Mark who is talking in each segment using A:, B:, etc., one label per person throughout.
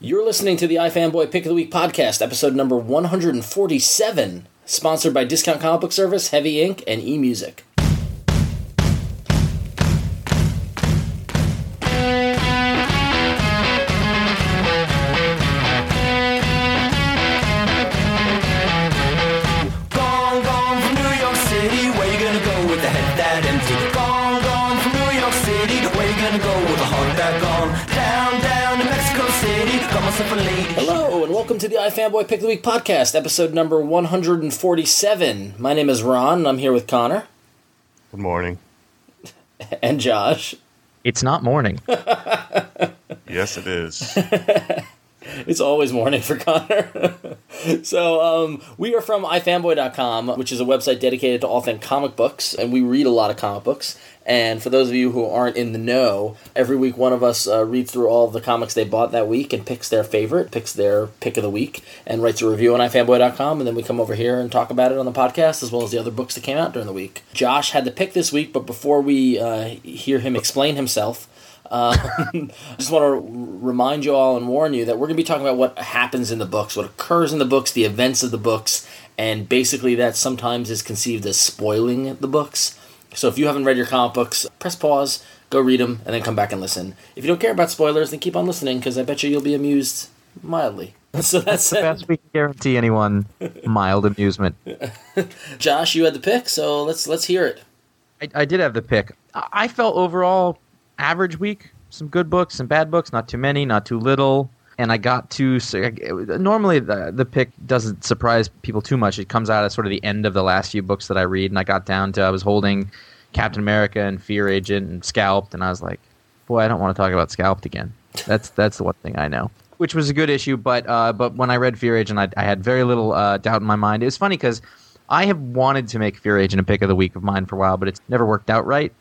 A: You're listening to the iFanboy Pick of the Week podcast, episode number 147, sponsored by Discount Comic Book Service, Heavy Ink, and eMusic. Welcome to the iFanboy Pick of the Week podcast, episode number 147. My name is Ron, and I'm here with Connor
B: Good morning.
A: and Josh.
C: It's not morning.
B: Yes, it is.
A: It's always morning for Connor. so, um, we are from ifanboy.com, which is a website dedicated to all things comic books, and we read a lot of comic books. And for those of you who aren't in the know, every week one of us uh, reads through all the comics they bought that week and picks their favorite, picks their pick of the week, and writes a review on ifanboy.com. And then we come over here and talk about it on the podcast, as well as the other books that came out during the week. Josh had the pick this week, but before we uh, hear him explain himself, um, I just want to remind you all and warn you that we're going to be talking about what happens in the books, what occurs in the books, the events of the books, and basically that sometimes is conceived as spoiling the books. So if you haven't read your comic books, press pause, go read them, and then come back and listen. If you don't care about spoilers, then keep on listening because I bet you you'll be amused mildly. So that's
C: the
A: it.
C: best we can guarantee anyone mild amusement.
A: Josh, you had the pick, so let's let's hear it.
C: I, I did have the pick. I I felt overall average week. Some good books, some bad books. Not too many, not too little. And I got to so normally the the pick doesn't surprise people too much. It comes out at sort of the end of the last few books that I read, and I got down to I was holding Captain America and Fear Agent and Scalped, and I was like, boy, I don't want to talk about Scalped again. That's that's the one thing I know. Which was a good issue, but uh, but when I read Fear Agent, I, I had very little uh, doubt in my mind. It was funny because I have wanted to make Fear Agent a pick of the week of mine for a while, but it's never worked out right.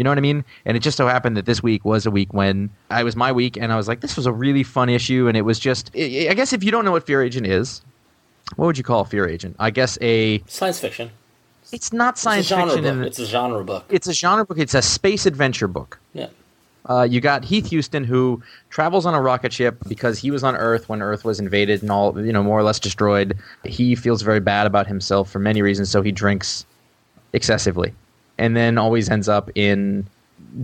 C: You know what I mean? And it just so happened that this week was a week when I was my week, and I was like, this was a really fun issue, and it was just. I guess if you don't know what Fear Agent is, what would you call Fear Agent? I guess a.
A: Science fiction.
C: It's not science
A: genre
C: fiction.
A: book. It's a genre book.
C: it's a genre book. It's a space adventure book.
A: Yeah.
C: Uh, you got Heath Huston who travels on a rocket ship because he was on Earth when Earth was invaded and all you know more or less destroyed. He feels very bad about himself for many reasons, so he drinks excessively, and then always ends up in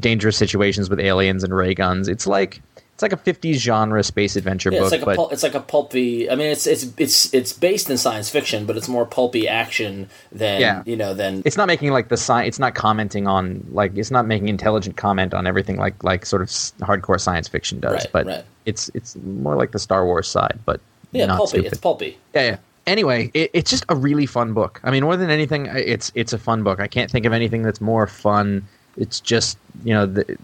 C: dangerous situations with aliens and ray guns. It's like it's like a '50s genre space adventure
A: Yeah,
C: book,
A: it's like a pul- it's like a pulpy. I mean, it's it's it's it's based in science fiction, but it's more pulpy action than
C: Yeah.
A: you know than
C: it's not making like the science. It's not commenting on like it's not making intelligent comment on everything like like sort of s- hardcore science fiction does.
A: Right,
C: but
A: right.
C: it's it's more like the Star Wars side, but
A: yeah
C: not
A: pulpy.
C: stupid.
A: It's pulpy.
C: Yeah, yeah. Anyway, it, it's just a really fun book. I mean, more than anything, it's it's a fun book. I can't think of anything that's more fun. It's just you know, the,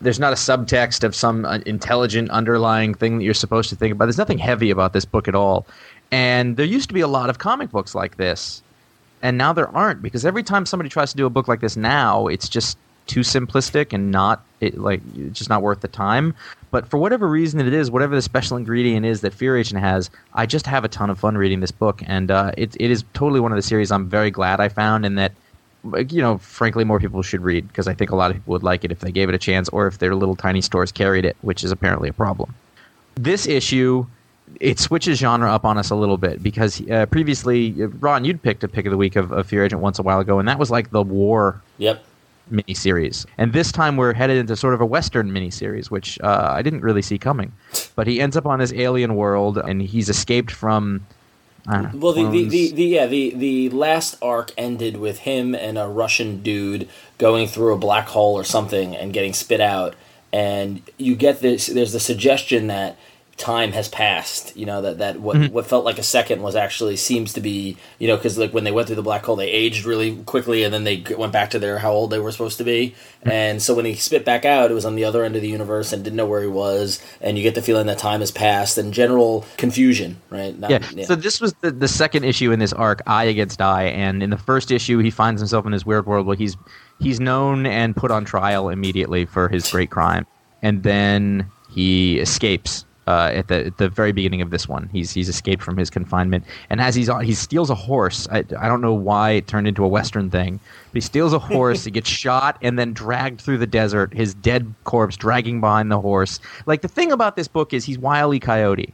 C: there's not a subtext of some uh, intelligent underlying thing that you're supposed to think about. There's nothing heavy about this book at all. And there used to be a lot of comic books like this, and now there aren't because every time somebody tries to do a book like this now, it's just too simplistic and not it, like it's just not worth the time. But for whatever reason it is, whatever the special ingredient is that Fear Agent has, I just have a ton of fun reading this book, and uh, it it is totally one of the series I'm very glad I found, and that you know, frankly, more people should read because I think a lot of people would like it if they gave it a chance, or if their little tiny stores carried it, which is apparently a problem. This issue, it switches genre up on us a little bit because uh, previously, uh, Ron, you'd picked a pick of the week of, of Fear Agent once a while ago, and that was like the war
A: Yep.
C: Miniseries. And this time we're headed into sort of a Western miniseries, which uh, I didn't really see coming. But he ends up on this alien world, and he's escaped from I don't know,
A: Well, the, the, the, the yeah the the last arc ended with him and a Russian dude going through a black hole or something and getting spit out, and you get this. There's the suggestion that time has passed. You know that that what
C: Mm-hmm.
A: what felt like a second was actually seems to be you know because like when they went through the black hole they aged really quickly and then they went back to their how old they were supposed to be,
C: Mm-hmm.
A: and so when he spit back out, it was on the other end of the universe and didn't know where he was, and you get the feeling that time has passed and general confusion, right? Not-
C: yeah. So this was the, the second issue in this arc, I Against I, and in the first issue, he finds himself in this weird world where he's he's known and put on trial immediately for his great crime, and then he escapes. Uh, at the at the very beginning of this one, he's he's escaped from his confinement, and as he's on, he steals a horse. I, I don't know why it turned into a western thing, but he steals a horse. he gets shot and then dragged through the desert. His dead corpse dragging behind the horse. Like the thing about this book is he's wily. Coyote.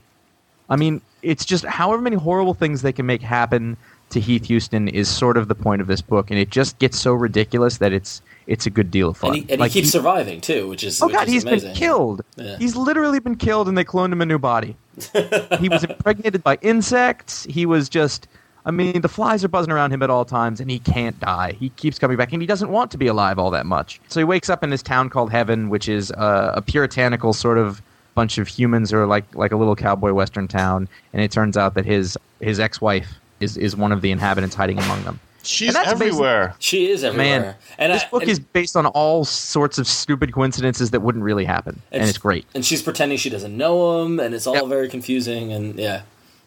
C: I mean, it's just however many horrible things they can make happen to Heath Huston is sort of the point of this book, and it just gets so ridiculous that it's it's a good deal of fun.
A: and he, and
C: Like,
A: he keeps
C: he-
A: surviving too, which is
C: Oh
A: which
C: god,
A: is
C: he's
A: amazing.
C: been killed.
A: Yeah.
C: He's literally been killed, and they cloned him a new body. he was impregnated by insects. He was just. I mean, the flies are buzzing around him at all times, and he can't die. He keeps coming back, and he doesn't want to be alive all that much. So he wakes up in this town called Heaven, which is uh, a puritanical sort of bunch of humans, or like like a little cowboy western town. And it turns out that his his ex wife is is one of the inhabitants hiding among them.
B: She's
C: And
B: everywhere.
A: She is everywhere.
C: Man,
A: and
C: this
A: I-
C: book
A: and-
C: is based on all sorts of stupid coincidences that wouldn't really happen, and it's great.
A: And she's pretending she doesn't know him, and it's all
C: Yep.
A: very confusing. And yeah,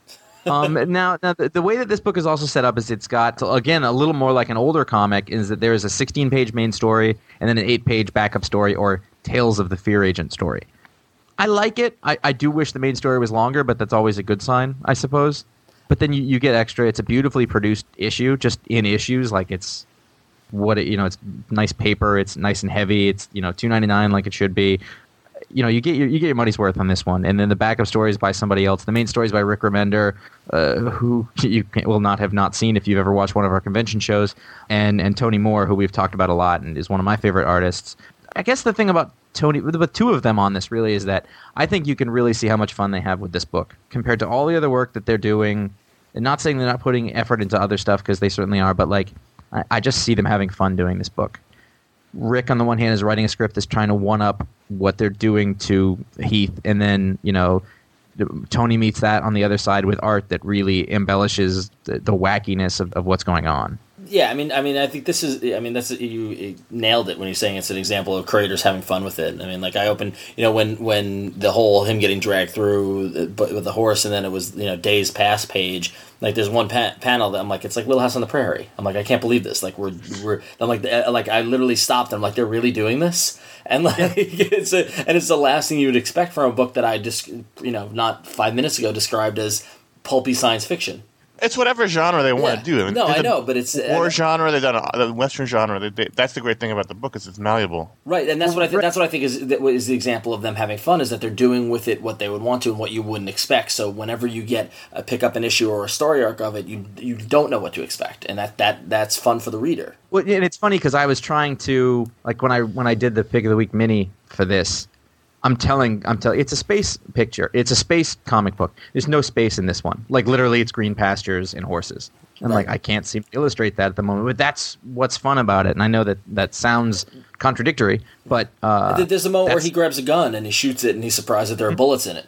C: um, now, now the, the way that this book is also set up is it's got again a little more like an older comic. Is that there is a 16 page main story and then an eight page backup story or Tales of the Fear Agent story. I like it. I, I do wish the main story was longer, but that's always a good sign, I suppose. But then you, you get extra. It's a beautifully produced issue, just in issues. Like it's what it, you know. It's nice paper. It's nice and heavy. It's you know two ninety nine like it should be. You know you get your you get your money's worth on this one. And then the backup story is by somebody else. The main story is by Rick Remender, uh, who you will not have not seen if you've ever watched one of our convention shows, and and Tony Moore, who we've talked about a lot and is one of my favorite artists. I guess the thing about Tony, with the two of them on this, really is that I think you can really see how much fun they have with this book compared to all the other work that they're doing. And not saying they're not putting effort into other stuff because they certainly are, but like I, I just see them having fun doing this book. Rick, on the one hand, is writing a script that's trying to one up what they're doing to Heath, and then you know Tony meets that on the other side with art that really embellishes the, the wackiness of, of what's going on.
A: Yeah. I mean, I mean, I think this is. I mean, that's you, you nailed it when you're saying it's an example of creators having fun with it. I mean, like I opened, you know, when when the whole him getting dragged through, the, but with the horse, and then it was you know days past page. Like there's one pa- panel that I'm like, it's like Little House on the Prairie. I'm like, I can't believe this. Like we're we're. I'm like, uh, like I literally stopped. I'm like, they're really doing this, and like it's a, and it's the last thing you would expect from a book that I just you know not five minutes ago described as pulpy science fiction.
B: It's whatever genre they want
A: Yeah.
B: to do. I mean,
A: No, I know, but it's- uh,
B: war genre. They've done a, the Western genre. They, they, that's the great thing about the book is it's malleable.
A: Right, and that's what I think. That's what I think is that is the example of them having fun is that they're doing with it what they would want to and what you wouldn't expect. So whenever you get a pick up an issue or a story arc of it, you you don't know what to expect, and that that that's fun for the reader.
C: Well, and it's funny because I was trying to like when I when I did the pick of the week mini for this. I'm telling, I'm telling. It's a space picture. It's a space comic book. There's no space in this one. Like literally, it's green pastures and horses. And like, I can't seem to illustrate that at the moment. But that's what's fun about it. And I know that that sounds contradictory, but uh,
A: There's a moment where he grabs a gun and he shoots it, and he's surprised that there are bullets in it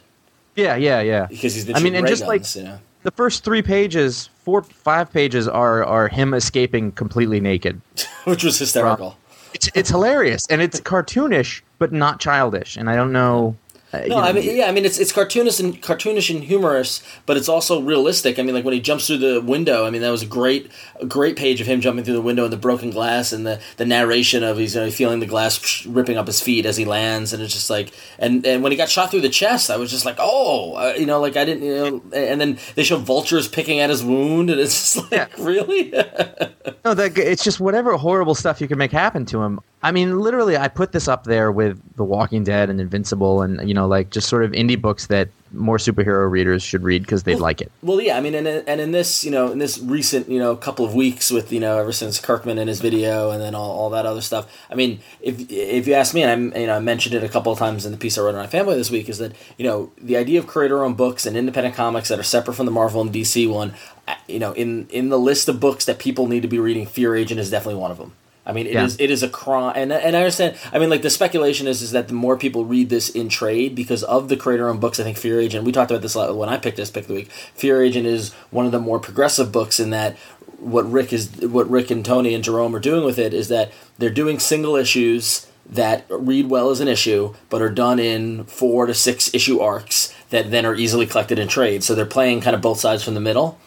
C: yeah, yeah, yeah.
A: because he's been
C: I mean, and just like
A: you know?
C: the first three pages, four, five pages are are him escaping completely naked.
A: which was hysterical.
C: It's it's hilarious and it's cartoonish, but not childish. And I don't know. uh, you
A: No,
C: know,
A: I mean, yeah, I mean, it's it's cartoonish and cartoonish and humorous, but it's also realistic. I mean, like when he jumps through the window, I mean, that was a great, a great page of him jumping through the window and the broken glass and the, the narration of he's you know, feeling the glass ripping up his feet as he lands, and it's just like, and and when he got shot through the chest, I was just like, oh, uh, you know, like I didn't, you know, and then they show vultures picking at his wound, and it's just like, really,
C: No, that it's just whatever horrible stuff you can make happen to him. I mean, literally, I put this up there with The Walking Dead and Invincible, and you know, like just sort of indie books that more superhero readers should read because they'd like it.
A: Well, yeah, I mean, and and in this, you know, in this recent, you know, couple of weeks with, you know, ever since Kirkman and his video and then all, all that other stuff. I mean, if if you ask me, and I, you know, I mentioned it a couple of times in the piece I wrote on family this week, is that you know the idea of creator-owned books and independent comics that are separate from the Marvel and DC one, uh, you know, in in the list of books that people need to be reading, Fear Agent is definitely one of them. I mean, it
C: Yeah.
A: is it is a crime, and and I understand. I mean, like the speculation is is that the more people read this in trade because of the creator-owned books. I think Fear Agent. We talked about this a lot when I picked this pick of the week. Fear Agent is one of the more progressive books in that what Rick is what Rick and Tony and Jerome are doing with it is that they're doing single issues that read well as an issue, but are done in four to six issue arcs that then are easily collected in trade. So they're playing kind of both sides from the middle.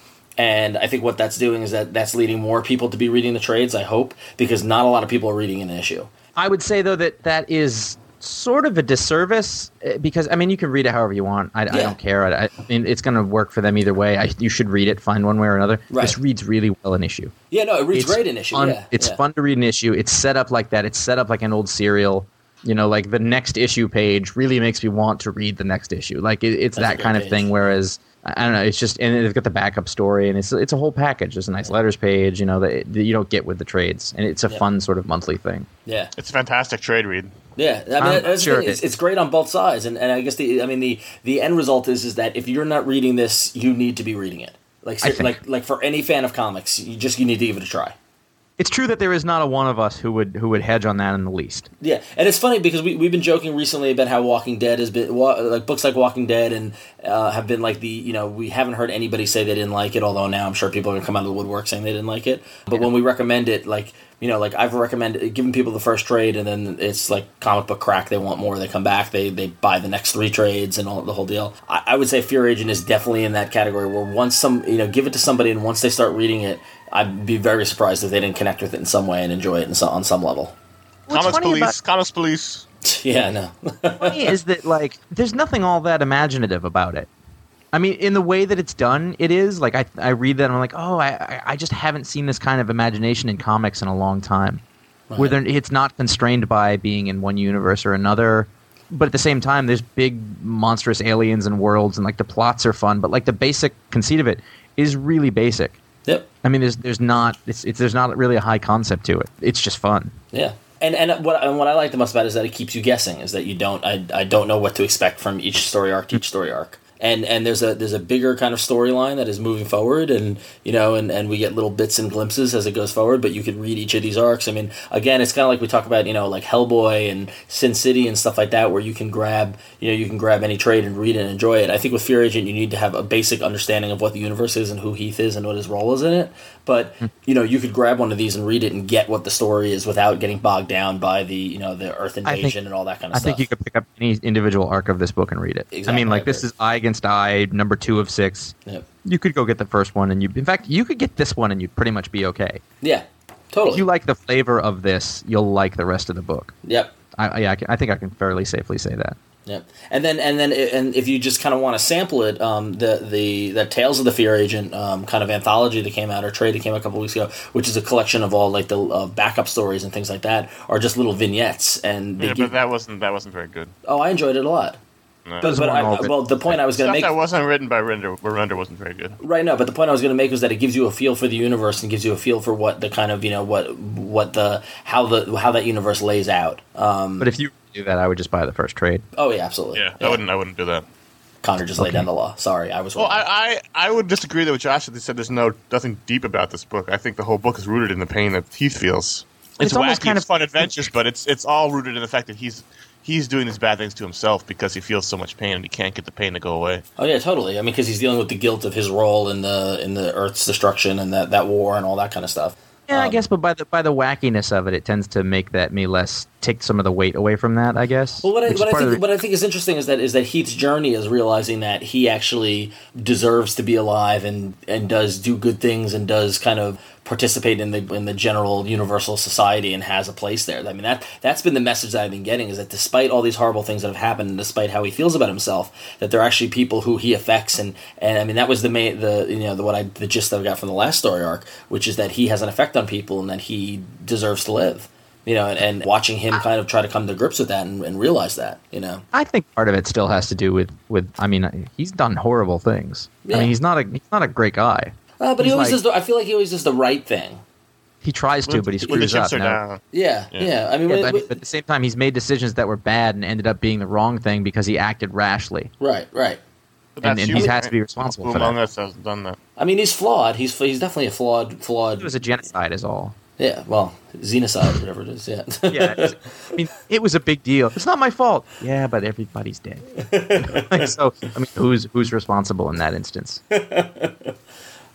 A: And I think what that's doing is that that's leading more people to be reading the trades. I hope because not a lot of people are reading an issue.
C: I would say though that that is sort of a disservice eh, because I mean you can read it however you want. I, I don't care. I, I mean it's going to work for them either way. I, you should read it, find one way or another.
A: Right.
C: This reads really well an issue.
A: Yeah, no, it reads
C: It's
A: great an issue.
C: Fun,
A: yeah,
C: it's
A: yeah.
C: fun to read an issue. It's set up like that. It's set up like an old serial. You know, like the next issue page really makes me want to read the next issue. Like it, it's
A: That's
C: that kind of thing. Whereas I I don't know, it's just and they've got the backup story and it's it's a whole package. There's a nice letters page. You know that, that you don't get with the trades, and it's a
A: Yep.
C: fun sort of monthly thing.
A: Yeah,
B: It's a fantastic trade read.
A: yeah. I mean,
C: I'm
A: that's
C: sure
A: It's, it's great on both sides, and, and I guess the I mean the the end result is is that if you're not reading this, you need to be reading it. Like like like for any fan of comics, you just you need to give it a try.
C: It's true that there is not a one of us who would who would hedge on that in the least.
A: Yeah, and it's funny because we we've been joking recently about how Walking Dead has been like books like Walking Dead and uh, have been like the you know we haven't heard anybody say they didn't like it. Although now I'm sure people are gonna come out of the woodwork saying they didn't like it. But when we recommend it, like you know, like I've recommended giving people the first trade, and then it's like comic book crack. They want more. They come back. They they buy the next three trades and all the whole deal. I, I would say Fear Agent is definitely in that category where once some you know give it to somebody and once they start reading it. I'd be very surprised if they didn't connect with it in some way and enjoy it in some, on some level.
C: What's
B: Comics police,
C: about-
B: comics police.
A: Yeah, I know.
C: funny is that like there's nothing all that imaginative about it. I mean, in the way that it's done, it is like I I read that and I'm like, oh, I I- just haven't seen this kind of imagination in comics in a long time, where it's not constrained by being in one universe or another. But at the same time, there's big monstrous aliens and worlds, and like the plots are fun. But like the basic conceit of it is really basic.
A: Yep.
C: I mean, there's there's not it's, it's there's not really a high concept to it. It's just fun.
A: Yeah, and and what and what I like the most about it is that it keeps you guessing. Is that you don't I, I don't know what to expect from each story arc to each story arc. And and there's a there's a bigger kind of storyline that is moving forward, and you know, and, and we get little bits and glimpses as it goes forward. But you can read each of these arcs. I mean, again, it's kind of like we talk about, you know, like Hellboy and Sin City and stuff like that, where you can grab, you know, you can grab any trade and read and enjoy it. I think with Fear Agent, you need to have a basic understanding of what the universe is and who Heath is and what his role is in it. But hmm. you know, you could grab one of these and read it and get what the story is without getting bogged down by the you know the Earth
C: I think-
A: invasion and all that kind of
C: I
A: stuff.
C: I think you could pick up any individual arc of this book and read it. I mean, like
A: I
C: this is I Against I, number two of six.
A: Yep.
C: You could go get the first one, and you, in fact, you could get this one, and you'd pretty much be okay.
A: Yeah, totally.
C: If you like the flavor of this, you'll like the rest of the book.
A: yep.
C: I, yeah, I, I think I can fairly safely say that.
A: Yeah, and then and then and if you just kind of want to sample it, um, the the the Tales of the Fear Agent um, kind of anthology that came out or trade that came out a couple weeks ago, which is a collection of all like the uh, backup stories and things like that, are just little vignettes, and they
B: Yeah,
A: give,
B: but that wasn't that wasn't very good.
A: oh, I enjoyed it a lot.
B: No.
A: But, but I, well, the point I was going to make
B: that wasn't written by Remender, Remender wasn't very good.
A: Right, no, but the point I was going to make was that it gives you a feel for the universe and gives you a feel for what the kind of you know what what the how the how that universe lays out. Um,
C: But if you do that, I would just buy the first trade.
A: oh yeah, absolutely.
B: Yeah, I wouldn't. I wouldn't do that.
A: Connor just laid down the law. Sorry, I was wrong.
B: Well, I, I, I would disagree though with Josh that they said there's no nothing deep about this book. I think the whole book is rooted in the pain that Heath feels. It's,
C: It's almost
B: wacky,
C: kind of-
B: fun adventures, but it's it's all rooted in the fact that he's he's doing these bad things to himself because he feels so much pain and he can't get the pain to go away.
A: oh yeah, totally. I mean, because he's dealing with the guilt of his role in the in the Earth's destruction and that, that war and all that kind of stuff.
C: Yeah, I
A: Um,
C: guess, but by the by the wackiness of it, it tends to make that me less take some of the weight away from that. I guess.
A: Well, what I, what I think
C: the-
A: what I think is interesting is that is that Heath's journey is realizing that he actually deserves to be alive and and does do good things and does kind of participate in the in the general universal society and has a place there. I mean that that's been the message that I've been getting is that despite all these horrible things that have happened and despite how he feels about himself, that there are actually people who he affects and and I mean that was the main the you know the what I the gist that I got from the last story arc, which is that he has an effect on people and that he deserves to live You know, and, and watching him kind of try to come to grips with that and, and realize that. You know,
C: I think part of it still has to do with with. I mean, he's done horrible things.
A: Yeah.
C: I mean, he's not a he's not a great guy.
A: Uh, but he always
C: like-
A: does. The, I feel like he always does the right thing.
C: He tries to, but he
B: when the
C: screws up.
B: are down.
A: Yeah, yeah.
B: Yeah.
A: I mean,
C: Yeah,
A: when-
C: but,
A: when-
C: but at the same time, he's made decisions that were bad and ended up being the wrong thing because he acted rashly.
A: right, right.
C: And-
B: that's
C: and he has to be responsible
B: Who
C: for that.
B: us has done that?
A: I mean, he's flawed. He's he's definitely a flawed, flawed.
C: It was a genocide, is all.
A: yeah, well, xenocide, whatever it is. Yeah.
C: Yeah, it was- I mean, it was a big deal. It's not my fault. Yeah, but everybody's dead. So, I mean, who's who's responsible in that instance?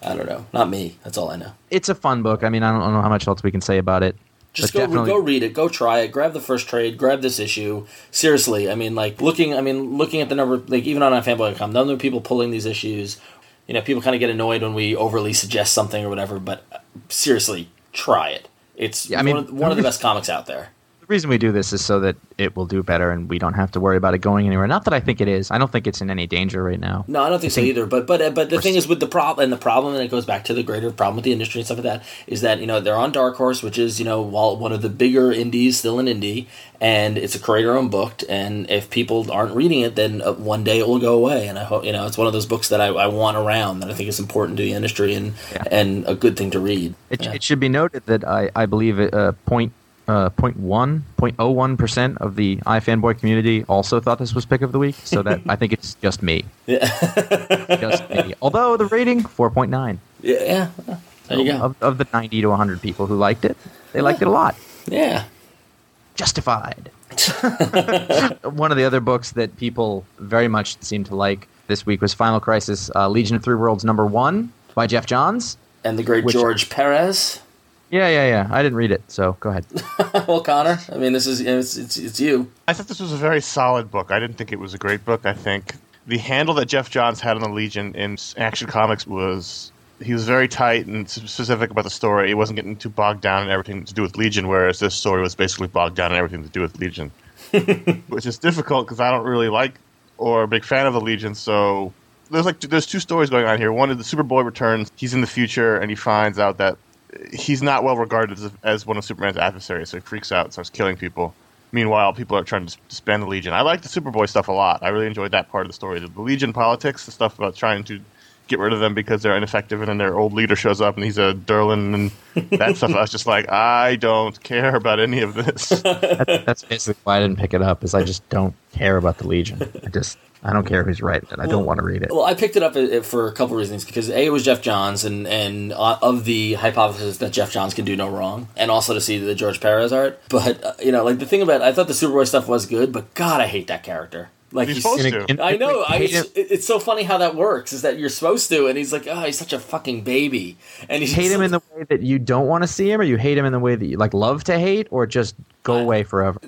A: I don't know. Not me. That's all I know.
C: It's a fun book. I mean, I don't, I don't know how much else we can say about it.
A: Just go
C: definitely-
A: go read it. Go try it. Grab the first trade. Grab this issue. Seriously, I mean, like looking. I mean, looking at the number, like even on fanboy.com, the number of people pulling these issues. You know, people kind of get annoyed when we overly suggest something or whatever. But uh, seriously, try it. It's
C: Yeah, I mean,
A: one, of, one of the best comics out there.
C: The reason we do this is so that it will do better and we don't have to worry about it going anywhere. Not that I think it is. I don't think it's in any danger right now.
A: No, I don't think so either. But but uh, but the thing is with the problem and the problem, and it goes back to the greater problem with the industry and stuff like that, is that you know they're on Dark Horse, which is you know while one of the bigger indies, still an indie, and it's a creator owned book. And if people aren't reading it, then uh, one day it will go away. And I hope you know it's one of those books that I, I want around that I think is important to the industry and
C: Yeah.
A: and a good thing to read.
C: It,
A: Yeah.
C: it should be noted that I, I believe it, uh, point, uh, point one, point oh one percent of the iFanboy community also thought this was pick of the week. So that I think it's just me. Yeah. just me. Although the rating four point nine.
A: yeah, yeah. There you go.
C: Of, of the ninety to hundred people who liked it, they liked it a lot.
A: Yeah.
C: Justified. One of the other books that people very much seem to like this week was Final Crisis: uh, Legion of Three Worlds number one by Geoff Johns.
A: And the great George Perez.
C: Yeah, yeah, yeah. I didn't read it, so go ahead.
A: well, Connor. I mean, this is it's it's, it's you.
B: I thought this was a very solid book. I didn't think it was a great book. I think the handle that Geoff Johns had on the Legion in Action Comics was he was very tight and specific about the story. He wasn't getting too bogged down in everything to do with Legion, whereas this story was basically bogged down in everything to do with Legion, which is difficult because I don't really like or a big fan of the Legion. So there's like there's two stories going on here. One is the Superboy returns. He's in the future and he finds out that he's not well regarded as, as one of Superman's adversaries, so he freaks out and starts killing people. Meanwhile, people are trying to disband the Legion. I like the Superboy stuff a lot. I really enjoyed that part of the story. The Legion politics, the stuff about trying to get rid of them because they're ineffective, and then their old leader shows up and he's a Durlan and that stuff. I was just like, I don't care about any of this.
C: That's basically why I didn't pick it up. Is I just don't care about the Legion. I just I don't care who's writing it. I don't want to read it.
A: Well, I picked it up uh, for a couple reasons because a it was Geoff Johns and and uh, of the hypothesis that Geoff Johns can do no wrong, and also to see the George Perez art. But uh, you know, like the thing about I thought the Superboy stuff was good, but God, I hate that character. Like
B: He's
A: he's,
B: supposed
C: In
B: to.
C: a- in-
A: I know. I, it's, it's so funny how that works. Is that you're supposed to, and he's like, oh, he's such a fucking baby, and you
C: hate him in the way that you don't want to see him, or you hate him in the way that you like love to hate, or just go away forever.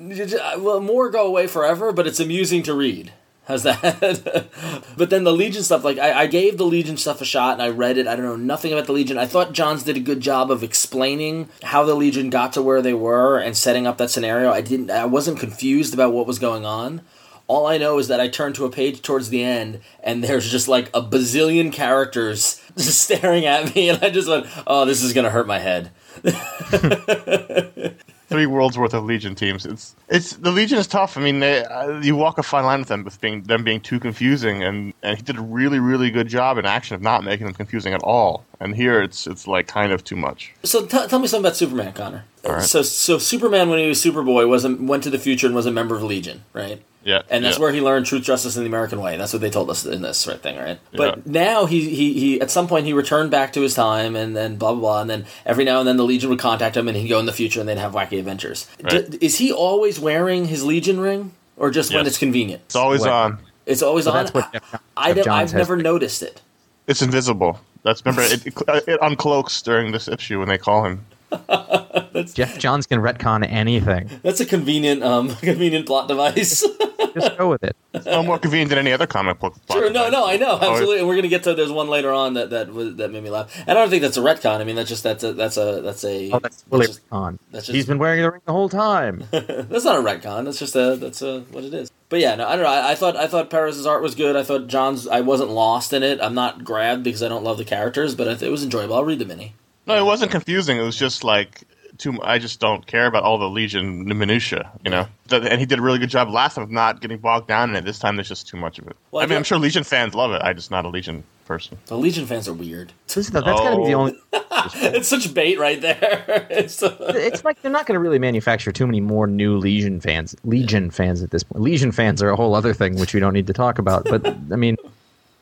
A: well, more go away forever, but it's amusing to read. How's that? but then the Legion stuff, like I, I gave the Legion stuff a shot and I read it. I don't know nothing about the Legion. I thought Johns did a good job of explaining how the Legion got to where they were and setting up that scenario. I didn't. I wasn't confused about what was going on. All I know is that I turned to a page towards the end and there's just like a bazillion characters just staring at me, and I just went, "Oh, this is gonna hurt my head."
B: Three worlds worth of Legion teams. It's it's the Legion is tough. I mean, they, uh, you walk a fine line with them with being them being too confusing, and, and he did a really really good job in action of not making them confusing at all. And here it's it's like kind of too much.
A: So t- tell me something about Superman, Connor.
B: Right.
A: So so Superman when he was Superboy was a, went to the future and was a member of Legion, right?
B: Yeah,
A: And that's
B: yeah.
A: where he learned truth, justice, and the American way. That's what they told us in this right thing, right? But
B: Yeah.
A: now he, he he at some point he returned back to his time, and then blah blah blah, and then every now and then the Legion would contact him, and he'd go in the future, and they'd have wacky adventures.
B: Right.
A: D- is he always wearing his Legion ring, or just when it's convenient?
B: It's always
C: What?
B: on.
A: It's always
C: So
A: on.
C: that's what Jeff,
A: I
C: Jeff
A: don't-
C: Johns
A: I've never
C: to-
A: noticed it.
B: It's invisible. That's remember it, it, it uncloaks during this issue when they call him.
C: Geoff Johns can retcon anything.
A: That's a convenient um convenient plot device.
C: Just go with it.
B: It's no more convenient than any other comic book. plot
A: Sure, no,
B: device.
A: no, I know,
B: Oh,
A: absolutely, and we're gonna get to. There's one later on that that was, that made me laugh, and I don't think that's a retcon. I mean, that's just that's a that's a that's a
C: Oh, that's totally
A: just-
C: retcon.
A: that's just-
C: He's been wearing the ring the whole time.
A: that's not a retcon. That's just a that's a what it is. But yeah, no, I don't know. I, I thought I thought Perez's art was good. I thought John's. I wasn't lost in it. I'm not grabbed because I don't love the characters, but I th- it was enjoyable. I'll read the mini.
B: No, it wasn't confusing. It was just like too. I just don't care about all the Legion minutia. You know, and he did a really good job last time of not getting bogged down in it. This time, there's just too much of it.
A: Well, I
B: I mean, I'm sure Legion fans love it. I'm just not a Legion person.
A: The Legion fans are weird.
C: So that's got to be the
B: Oh.
C: only.
A: It's such bait right there. it's, uh,
C: It's like they're not going to really manufacture too many more new Legion fans. Legion fans at this point. Legion fans are a whole other thing, which we don't need to talk about. But I mean,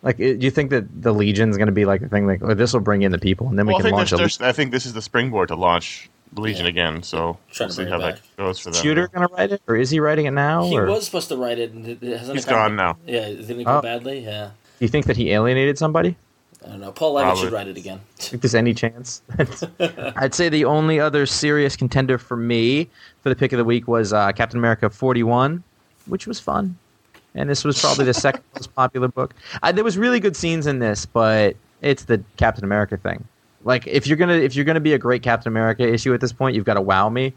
C: like, do you think that the Legion is going to be like a thing like, oh, this will bring in the people, and then
B: Well,
C: we can
B: think,
C: launch a
B: there's, there's, I think this is the springboard to launch the Legion
A: Yeah.
B: again. So
A: Trying
B: we'll see how
A: it
B: that goes for them.
C: shooter going to write it, or is he writing it now?
A: he
C: or
A: was supposed to write it, and it it hasn't.
B: He's
A: it come-
B: gone now.
A: Yeah, didn't it go
C: Oh.
A: badly? Yeah,
C: do you think that he alienated somebody?
A: I don't know. Paul Levitz
B: Probably.
A: should write it again.
C: think there's any chance. I'd say the only other serious contender for me for the pick of the week was uh, Captain America 41, which was fun. And this was probably the second most popular book. Uh, there was really good scenes in this, but it's the Captain America thing. Like if you're gonna if you're gonna be a great Captain America issue at this point, you've got to wow me.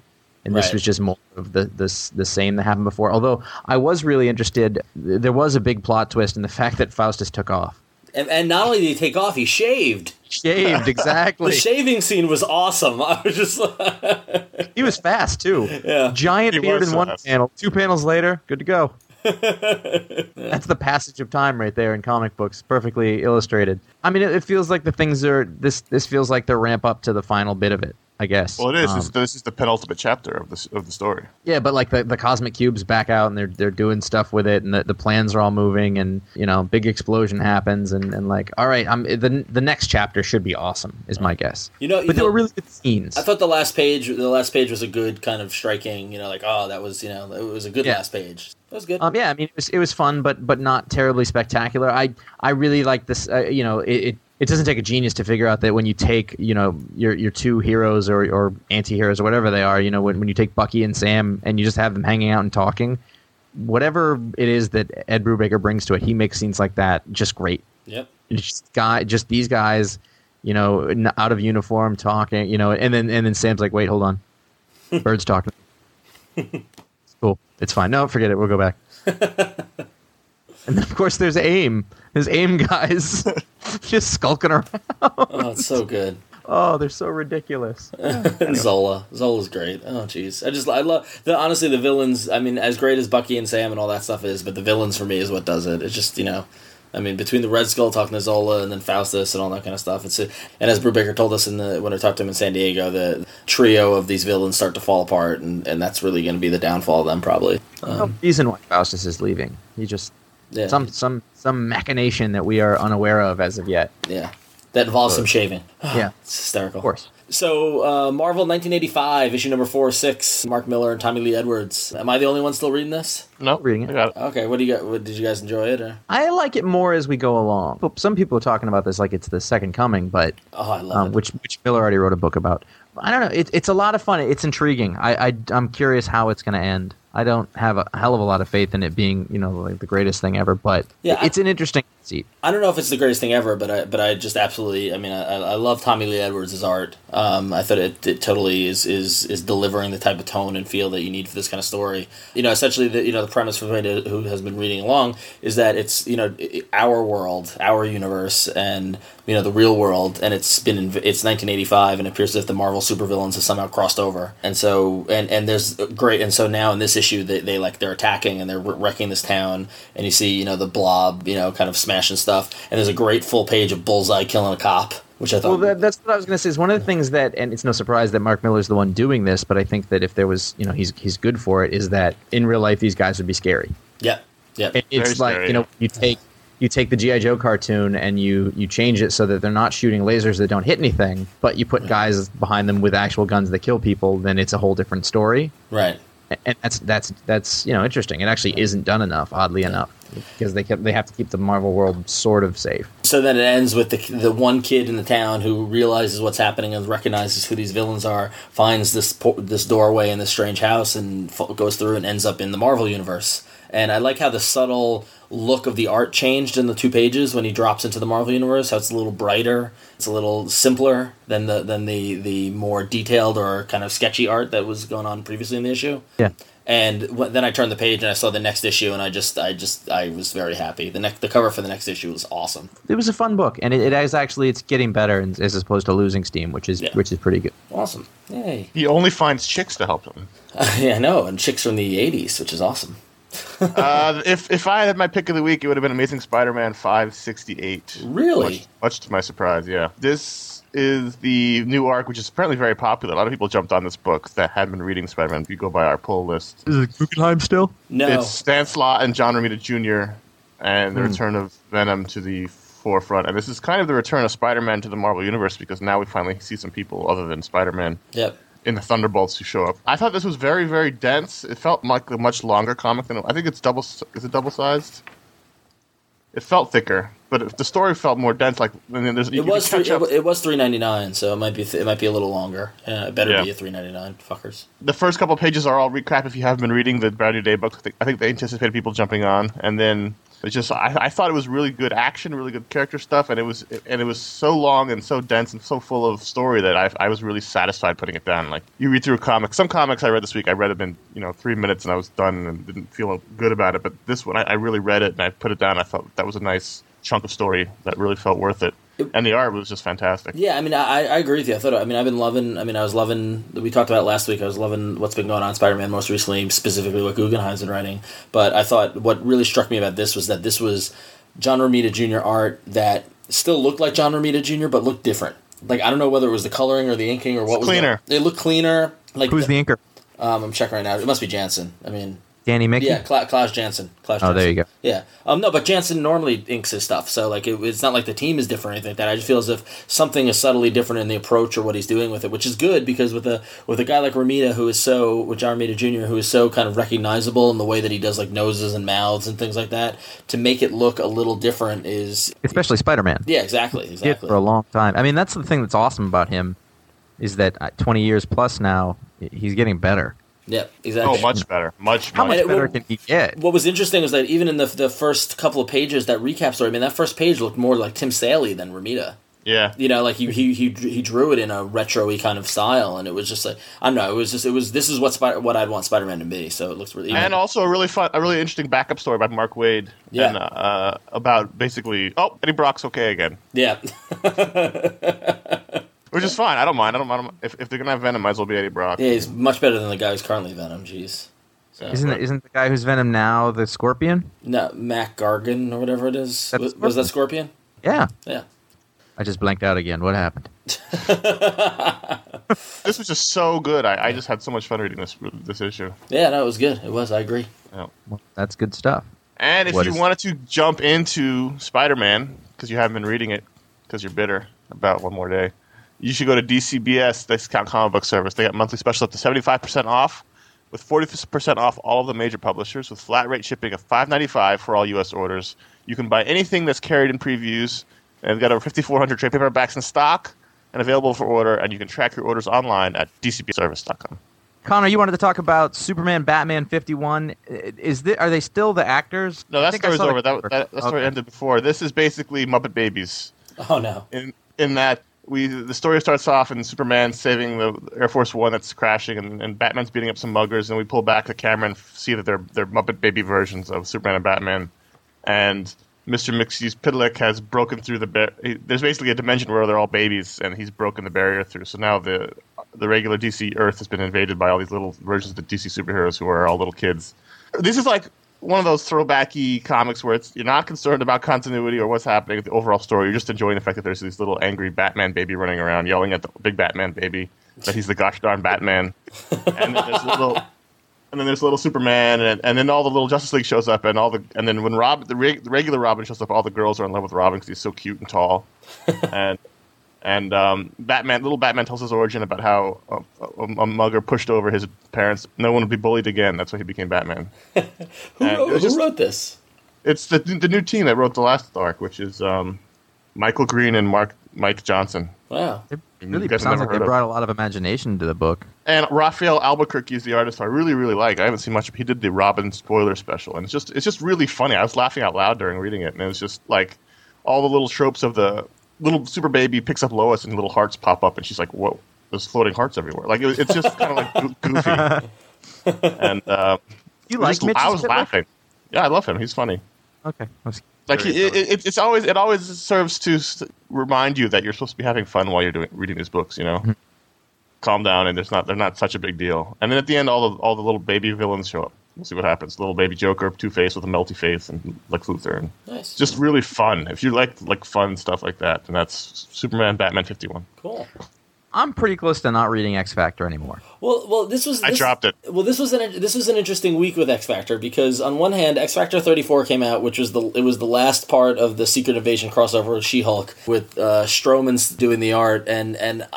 C: And this
A: Right.
C: was just more of the, the the same that happened before. Although I was really interested, there was a big plot twist in the fact that Faustus took off.
A: And, and not only did he take off, he shaved.
C: Shaved exactly.
A: The shaving scene was awesome. I was just
C: He was fast too.
A: Yeah.
C: Giant
B: He
C: beard
B: was
C: in one panel. Two panels later, good to go. That's the passage of time right there in comic books, perfectly illustrated. I mean, it, it feels like the things are this. This feels like the ramp up to the final bit of it. I guess.
B: Well, it is.
C: Um,
B: This- this is the penultimate chapter of the of the story.
C: yeah, but like the, the cosmic cubes back out and they're they're doing stuff with it, and the, the plans are all moving, and you know, big explosion happens, and, and like, all right, I'm the the next chapter should be awesome, is my guess.
A: You know- you
C: but there
A: know-
C: were really good scenes.
A: I thought the last page, the last page was a good kind of striking. You know, like oh, that was you know, it was a good
C: Yeah.
A: last page. That was good.
C: Um, yeah, I mean, it was it was fun, but but not terribly spectacular. I I really like this. Uh, you know, it, it it doesn't take a genius to figure out that when you take you know your your two heroes or or anti-heroes or whatever they are, you know, when when you take Bucky and Sam and you just have them hanging out and talking, whatever it is that Ed Brubaker brings to it, he makes scenes like that just great.
A: yep.
C: Just guy, just these guys, you know, out of uniform talking, you know, and then and then Sam's like, wait, hold on, birds talking. it's cool. It's fine. No, forget it. We'll go back. and then of course there's AIM. There's AIM guys just skulking around.
A: Oh, it's so good.
C: Oh, they're so ridiculous.
A: And Zola, Zola's great. Oh, jeez, I just I love the honestly the villains. I mean, as great as Bucky and Sam and all that stuff is, but the villains for me is what does it. It's just you know. I mean, between the Red Skull talking to Zola and then Faustus and all that kind of stuff, it's a, and as Brubaker told us in the when I talked to him in San Diego, the trio of these villains start to fall apart, and, and that's really going to be the downfall of them, probably.
C: no reason why Faustus is leaving. He just
A: Yeah,
C: some some some machination that we are unaware of as of yet.
A: yeah, that involves some shaving.
C: Yeah,
A: It's hysterical.
C: of course.
A: So, uh, Marvel 1985, issue number four six, Mark Millar and Tommy Lee Edwards. Am I the only one still reading this?
B: No,
C: Reading it.
B: I got it.
A: Okay, what do you got? What, did you guys enjoy it? Or?
C: I like it more as we go along. Some people are talking about this like it's the second coming, but
A: Oh, I love
C: um,
A: it.
C: which which Millar already wrote a book about. I don't know. It, it's a lot of fun. It's intriguing. I, I I'm curious how it's going to end. I don't have a hell of a lot of faith in it being you know like the greatest thing ever, but
A: Yeah,
C: it's an interesting seat.
A: I don't know if it's the greatest thing ever, but I but I just absolutely. I mean, I, I love Tommy Lee Edwards' art. Um, I thought it, it totally is is is delivering the type of tone and feel that you need for this kind of story. You know, essentially, the you know the premise for somebody who has been reading along is that it's you know our world, our universe, and you know the real world, and it's been inv- it's 1985, and it appears as if the Marvel supervillains have somehow crossed over, and so and and there's great, and so now in this issue they, they like they're attacking and they're wrecking this town, and you see you know the blob, you know, kind of smashing stuff, and there's a great full page of Bullseye killing a cop, which I thought
C: Well, that, that's what I was going to say. Is one of the things that, and it's no surprise that Mark Millar's the one doing this, but I think that if there was, you know, he's he's good for it. Is that in real life these guys would be scary.
A: yeah, yeah,
C: It- it's
B: Very
C: like
B: scary,
C: you know you take you take the GI Joe cartoon and you you change it so that they're not shooting lasers that don't hit anything, but you put guys behind them with actual guns that kill people. Then it's a whole different story,
A: right.
C: and that's that's that's you know interesting. It actually isn't done enough, oddly enough, because they kept, they have to keep the Marvel world sort of safe.
A: So then it ends with the the one kid in the town who realizes what's happening and recognizes who these villains are, finds this this doorway in this strange house and goes through and ends up in the Marvel universe. and I like how the subtle look of the art changed in the two pages when he drops into the Marvel universe. How it's a little brighter, it's a little simpler than the than the the more detailed or kind of sketchy art that was going on previously in the issue.
C: Yeah.
A: And then I turned the page and I saw the next issue, and I just, I just, I was very happy. The next, the cover for the next issue was awesome.
C: It was a fun book, and it, it is actually it's getting better as opposed to losing steam, which is
A: Yeah.
C: which is pretty good.
A: Awesome, yay!
B: He only finds chicks to help him.
A: yeah, I know, and chicks from the '80s, which is awesome.
B: uh, if if I had my pick of the week, it would have been Amazing Spider-Man 568.
A: Really?
B: Much, much to my surprise, yeah. This is the new arc, which is apparently very popular. A lot of people jumped on this book that had been reading Spider-Man. If you go by our pull list,
C: Is it Guggenheim still?
A: No,
B: it's Dan Slott and John Romita Jr. and the
C: Hmm.
B: return of Venom to the forefront. And this is kind of the return of Spider-Man to the Marvel Universe because now we finally see some people other than Spider-Man
A: yep.
B: in the Thunderbolts who show up. I thought this was very, very dense. It felt like a much longer comic than I think it's double. Is it double sized? It felt thicker, but if the story felt more dense. Like and then there's
A: It was three, it, it was three ninety nine, so it might be it might be a little longer. Yeah, it better
B: Yeah.
A: be a three ninety nine, fuckers.
B: the first couple pages are all recap if you haven't been reading the Brand New Day book. I think, they anticipated people jumping on, and then it's just I, I thought it was really good action, really good character stuff, and it was and it was so long and so dense and so full of story that I, I was really satisfied putting it down. Like you read through a comic, some comics I read this week, I read them in you know three minutes and I was done and didn't feel good about it, but this one I, I really read it and I put it down. I thought that was a nice chunk of story that really felt worth it, and the art was just fantastic.
A: Yeah, I mean, I, I agree with you. I thought, I mean, I've been loving. I mean, I was loving. We talked about it last week. I was loving what's been going on Spider Man most recently, specifically what Guggenheim's been writing. But I thought what really struck me about this was that this was John Romita Jr. art that still looked like John Romita Jr. but looked different. Like I don't know whether it was the coloring or the inking or what was
B: cleaner.
A: It looked cleaner. Like
C: Who's the inker?
A: Um, I'm checking right now. It must be Janson. I mean,
C: Danny Miki.
A: yeah, Cla- Klaus Janson. Klaus
C: Oh, there you go.
A: Yeah. Um, no, but Janson normally inks his stuff, so like it, it's not like the team is different or anything like that. I just feel as if something is subtly different in the approach or what he's doing with it, which is good because with a with a guy like Romita who is so with John Romita Jr. who is so kind of recognizable in the way that he does like noses and mouths and things like that, to make it look a little different is
C: especially Spider-Man.
A: yeah, exactly, exactly.
C: for a long time. I mean, that's the thing that's awesome about him is that uh, 20 years plus now, he's getting better.
A: Yeah, exactly.
B: Oh, much better, much
C: How
B: much.
C: much
A: And it
C: better can he get?
A: What was interesting was that even in the the first couple of pages, that recap story, I mean, that first page looked more like Tim Saley than Romita.
B: yeah,
A: you know, like he he he, he drew it in a retro-y kind of style, and it was just like I don't know, it was just it was this is what Spider what I'd want Spider Man to be. So it looks really
B: and also a really fun, a really interesting backup story by Mark Waid.
A: Yeah.
B: And, uh, about basically, oh, Eddie Brock's okay again,
A: yeah,
B: which is fine. I don't mind. I don't mind. If, if they're gonna have Venom, might as well be Eddie Brock.
A: yeah, he's much better than the guy who's currently Venom. Jeez, so,
C: Isn't isn't the guy who's Venom now the Scorpion?
A: no Mac Gargan or whatever it is? Was, was that Scorpion?
C: Yeah.
A: Yeah,
C: I just blanked out again. What happened?
B: This was just so good. I, I just had so much fun reading this this issue.
A: yeah, no, it was good. It was. I agree.
B: Yeah.
C: Well, that's good stuff.
B: And if
C: What
B: you
C: is-
B: wanted to jump into Spider Man because you haven't been reading it because you're bitter about one more day, you should go to DCBS Discount Comic Book Service. They got monthly specials up to seventy five percent off, with forty percent off all of the major publishers, with flat rate shipping of five ninety five for all U.S. orders. You can buy anything that's carried in previews, and they've got over fifty four hundred trade paperbacks in stock and available for order. And you can track your orders online at DCBService.com.
C: Connor, you wanted to talk about Superman, Batman, Fifty One. Is thi- are they still the actors?
B: No,
C: I
B: that
C: think
B: story's
C: saw the
B: over. That,
C: cover.
B: that, that story
C: Okay.
B: ended before. This is basically Muppet Babies.
A: Oh no,
B: in in that we the story starts off in Superman saving the Air Force One that's crashing, and, and Batman's beating up some muggers, and we pull back the camera and see that they're they're Muppet Baby versions of Superman and Batman, and Mr. Mxyzptlk has broken through the there's basically a dimension where they're all babies, and he's broken the barrier through. So now the the regular DC Earth has been invaded by all these little versions of the DC superheroes who are all little kids. This is like one of those throwbacky comics where it's you're not concerned about continuity or what's happening with the overall story. You're just enjoying the fact that there's this little angry Batman baby running around yelling at the big Batman baby that he's the gosh darn Batman. and then there's little and then there's little Superman and, and then all the little Justice League shows up and all the and then when Rob the, reg, the regular Robin shows up all the girls are in love with Robin because he's so cute and tall. and and um, Batman, little Batman tells his origin about how a, a, a mugger pushed over his parents. No one would be bullied again. That's why he became Batman.
A: who, wrote, who
B: just-
A: wrote this?
B: It's the the new team that wrote the last arc, which is um, Michael Green and Mark Mike Johnson.
A: Wow.
C: It really sounds like they
B: heard of-
C: brought a lot of imagination to the book.
B: And Rafael Albuquerque is the artist I really, really like. I haven't seen much. He did the Robin spoiler special, and it's just it's just really funny. I was laughing out loud during reading it, and it was just like all the little tropes of the little super baby picks up Lois, and little hearts pop up, and she's like, "Whoa, there's floating hearts everywhere!" Like it, it's just kind of like goofy. and uh,
C: You like
B: just-
C: Mitch
B: I was
C: Spitler?
B: laughing. Yeah, I love him. He's funny.
C: Okay.
B: Like it,
C: it.
B: it, it's always it always serves to remind you that you're supposed to be having fun while you're doing reading these books. You know, calm down, and there's not they're not such a big deal. And then at the end, all the all the little baby villains show up. We'll see what happens. Little baby Joker, Two Face with a melty face, and Lex Luthor, and
A: Nice.
B: just really fun. If you like like fun stuff like that, then that's Superman, Batman, fifty one.
A: Cool.
C: I'm pretty close to not reading X Factor anymore.
A: Well, well, this was.
B: I dropped it.
A: Well, this was an this was an interesting week with X Factor because on one hand, X Factor thirty four came out, which was the it was the last part of the Secret Invasion crossover with She Hulk with uh, Stroman's doing the art, and and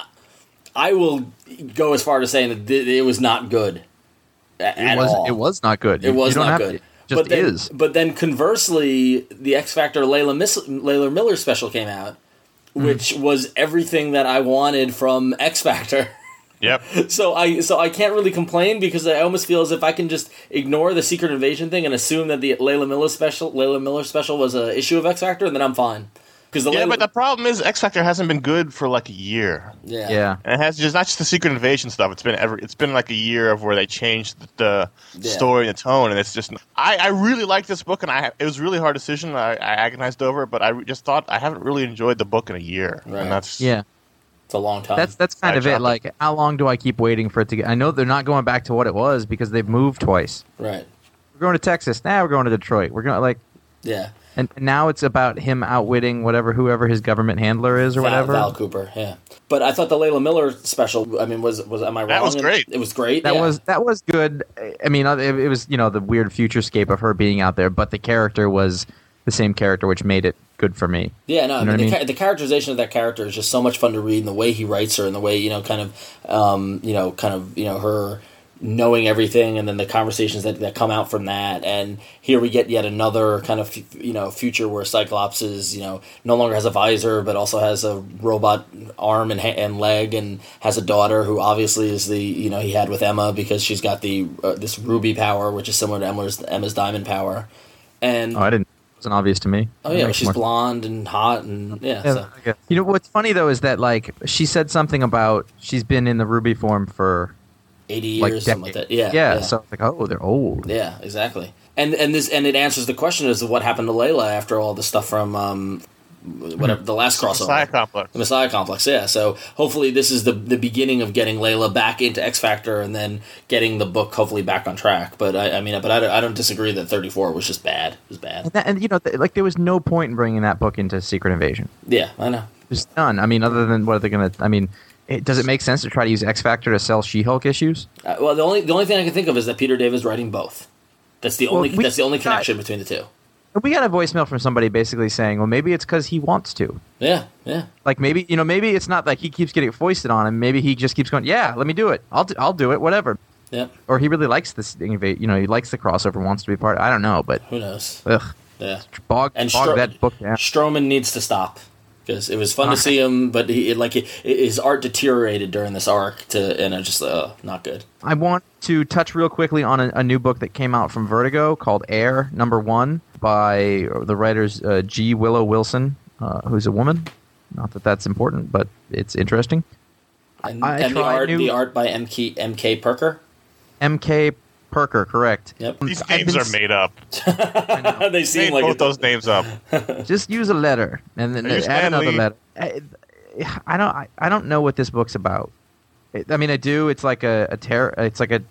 A: I will go as far to saying that it was not good a-
C: It was
A: all.
C: it was not good.
A: It
C: You-
A: was
C: you don't
A: not
C: have
A: good.
C: To, just
A: but then,
C: is.
A: But then conversely, the X Factor Layla, Miss- Layla Miller special came out,
C: Hmm.
A: which was everything that I wanted from X Factor.
B: Yep.
A: So I so I can't really complain because I almost feel as if I can just ignore the Secret Invasion thing and assume that the Layla Miller special Layla Miller special was a issue of X Factor, and then I'm fine. Because the
B: Yeah, but the problem is X Factor hasn't been good for like a year.
A: yeah
C: yeah.
B: And it has just not just the Secret Invasion stuff. It's been every. It's been like a year of where they changed the, the
A: Yeah.
B: story and the tone, and it's just. I, I really like this book, and I it was a really hard decision. I, I agonized over it, but I just thought I haven't really enjoyed the book in a year,
A: Right.
B: and that's
C: Yeah.
A: it's a long time.
C: That's that's kind
B: I
C: of it.
B: dropped it.
C: Like, how long do I keep waiting for it to get? I know they're not going back to what it was because they've moved twice.
A: right.
C: We're going to Texas. Now we're going to Detroit. We're going to like,
A: Yeah,
C: and now it's about him outwitting whatever whoever his government handler is or
A: Val,
C: whatever.
A: Val Cooper. Yeah, but I thought the Layla Miller special. I mean, was was am I wrong?
B: That was great.
A: It was great.
C: That
A: yeah.
C: was that was good. I mean, it, it was you know the weird futurescape of her being out there, but the character was the same character, which made it good for me.
A: Yeah, no,
C: You know
A: I mean, the,
C: I
A: Ca- the characterization of that character is just so much fun to read, and the way he writes her, and the way you know, kind of, um, you know, kind of, you know, her knowing everything, and then the conversations that, that come out from that, and here we get yet another kind of, you know, future where Cyclops is, you know, no longer has a visor, but also has a robot arm and and leg, and has a daughter who obviously is the, you know, he had with Emma because she's got the uh, this ruby power, which is similar to Emma's Emma's diamond power, and
C: Oh, I didn't. It wasn't obvious to me.
A: oh yeah, she's
C: more-
A: blonde and hot, and yeah,
C: Yeah,
A: so.
C: You know what's funny though is that like she said something about she's been in the Ruby form for
A: 80 years,
C: like
A: something like that. Yeah,
C: yeah.
A: yeah.
C: So it's like, oh, they're old.
A: Yeah, exactly. And and this and it answers the question as to what happened to Layla after all the stuff from um, whatever the last crossover.
B: Messiah Complex.
A: The Messiah Complex, yeah. So hopefully this is the the beginning of getting Layla back into X Factor and then getting the book hopefully back on track. But I, I mean, but I don't, I don't disagree that 34 was just bad. It was bad.
C: And, that, and you know, th- like there was no point in bringing that book into Secret Invasion.
A: Yeah, I know.
C: There's none. I mean, other than what are they going to? I mean, it, does it make sense to try to use X Factor to sell She-Hulk issues?
A: Uh, well, the only the only thing I can think of is that Peter David's writing both. That's the
C: Well,
A: only that's the only
C: got-
A: connection between the two.
C: We got a voicemail from somebody basically saying, well, maybe it's because he wants to.
A: Yeah, yeah.
C: Like maybe you know, maybe it's not like he keeps getting foisted on him. Maybe he just keeps going, yeah, let me do it. I'll do, I'll do it, whatever.
A: Yep.
C: Or he really likes this thing. You know, he likes the crossover, wants to be part. I don't know, but
A: Who knows?
C: ugh,
A: Yeah.
C: bog,
A: And
C: bog
A: Stro-
C: that book down.
A: Stroman needs to stop it was fun to see him, but he it, like it, his art deteriorated during this arc to, and it just uh, not good.
C: I want to touch real quickly on a, a new book that came out from Vertigo called Air Number One by the writers uh, G. Willow Wilson, uh, who's a woman. Not that that's important, but it's interesting.
A: And,
C: I
A: and the art,
C: new-
A: the art by MK MK Perker.
C: M.K. Perker, correct.
A: Yep,
B: These
C: I've
B: names are
C: s-
B: made up.
A: they
B: Made
A: seem like
B: both those names up.
C: Just use a letter and then add
B: Stan
C: another
B: Lee?
C: letter. I, I don't. I, I don't know what this book's about. It- I mean, I do. It's like a, a terror. It's like a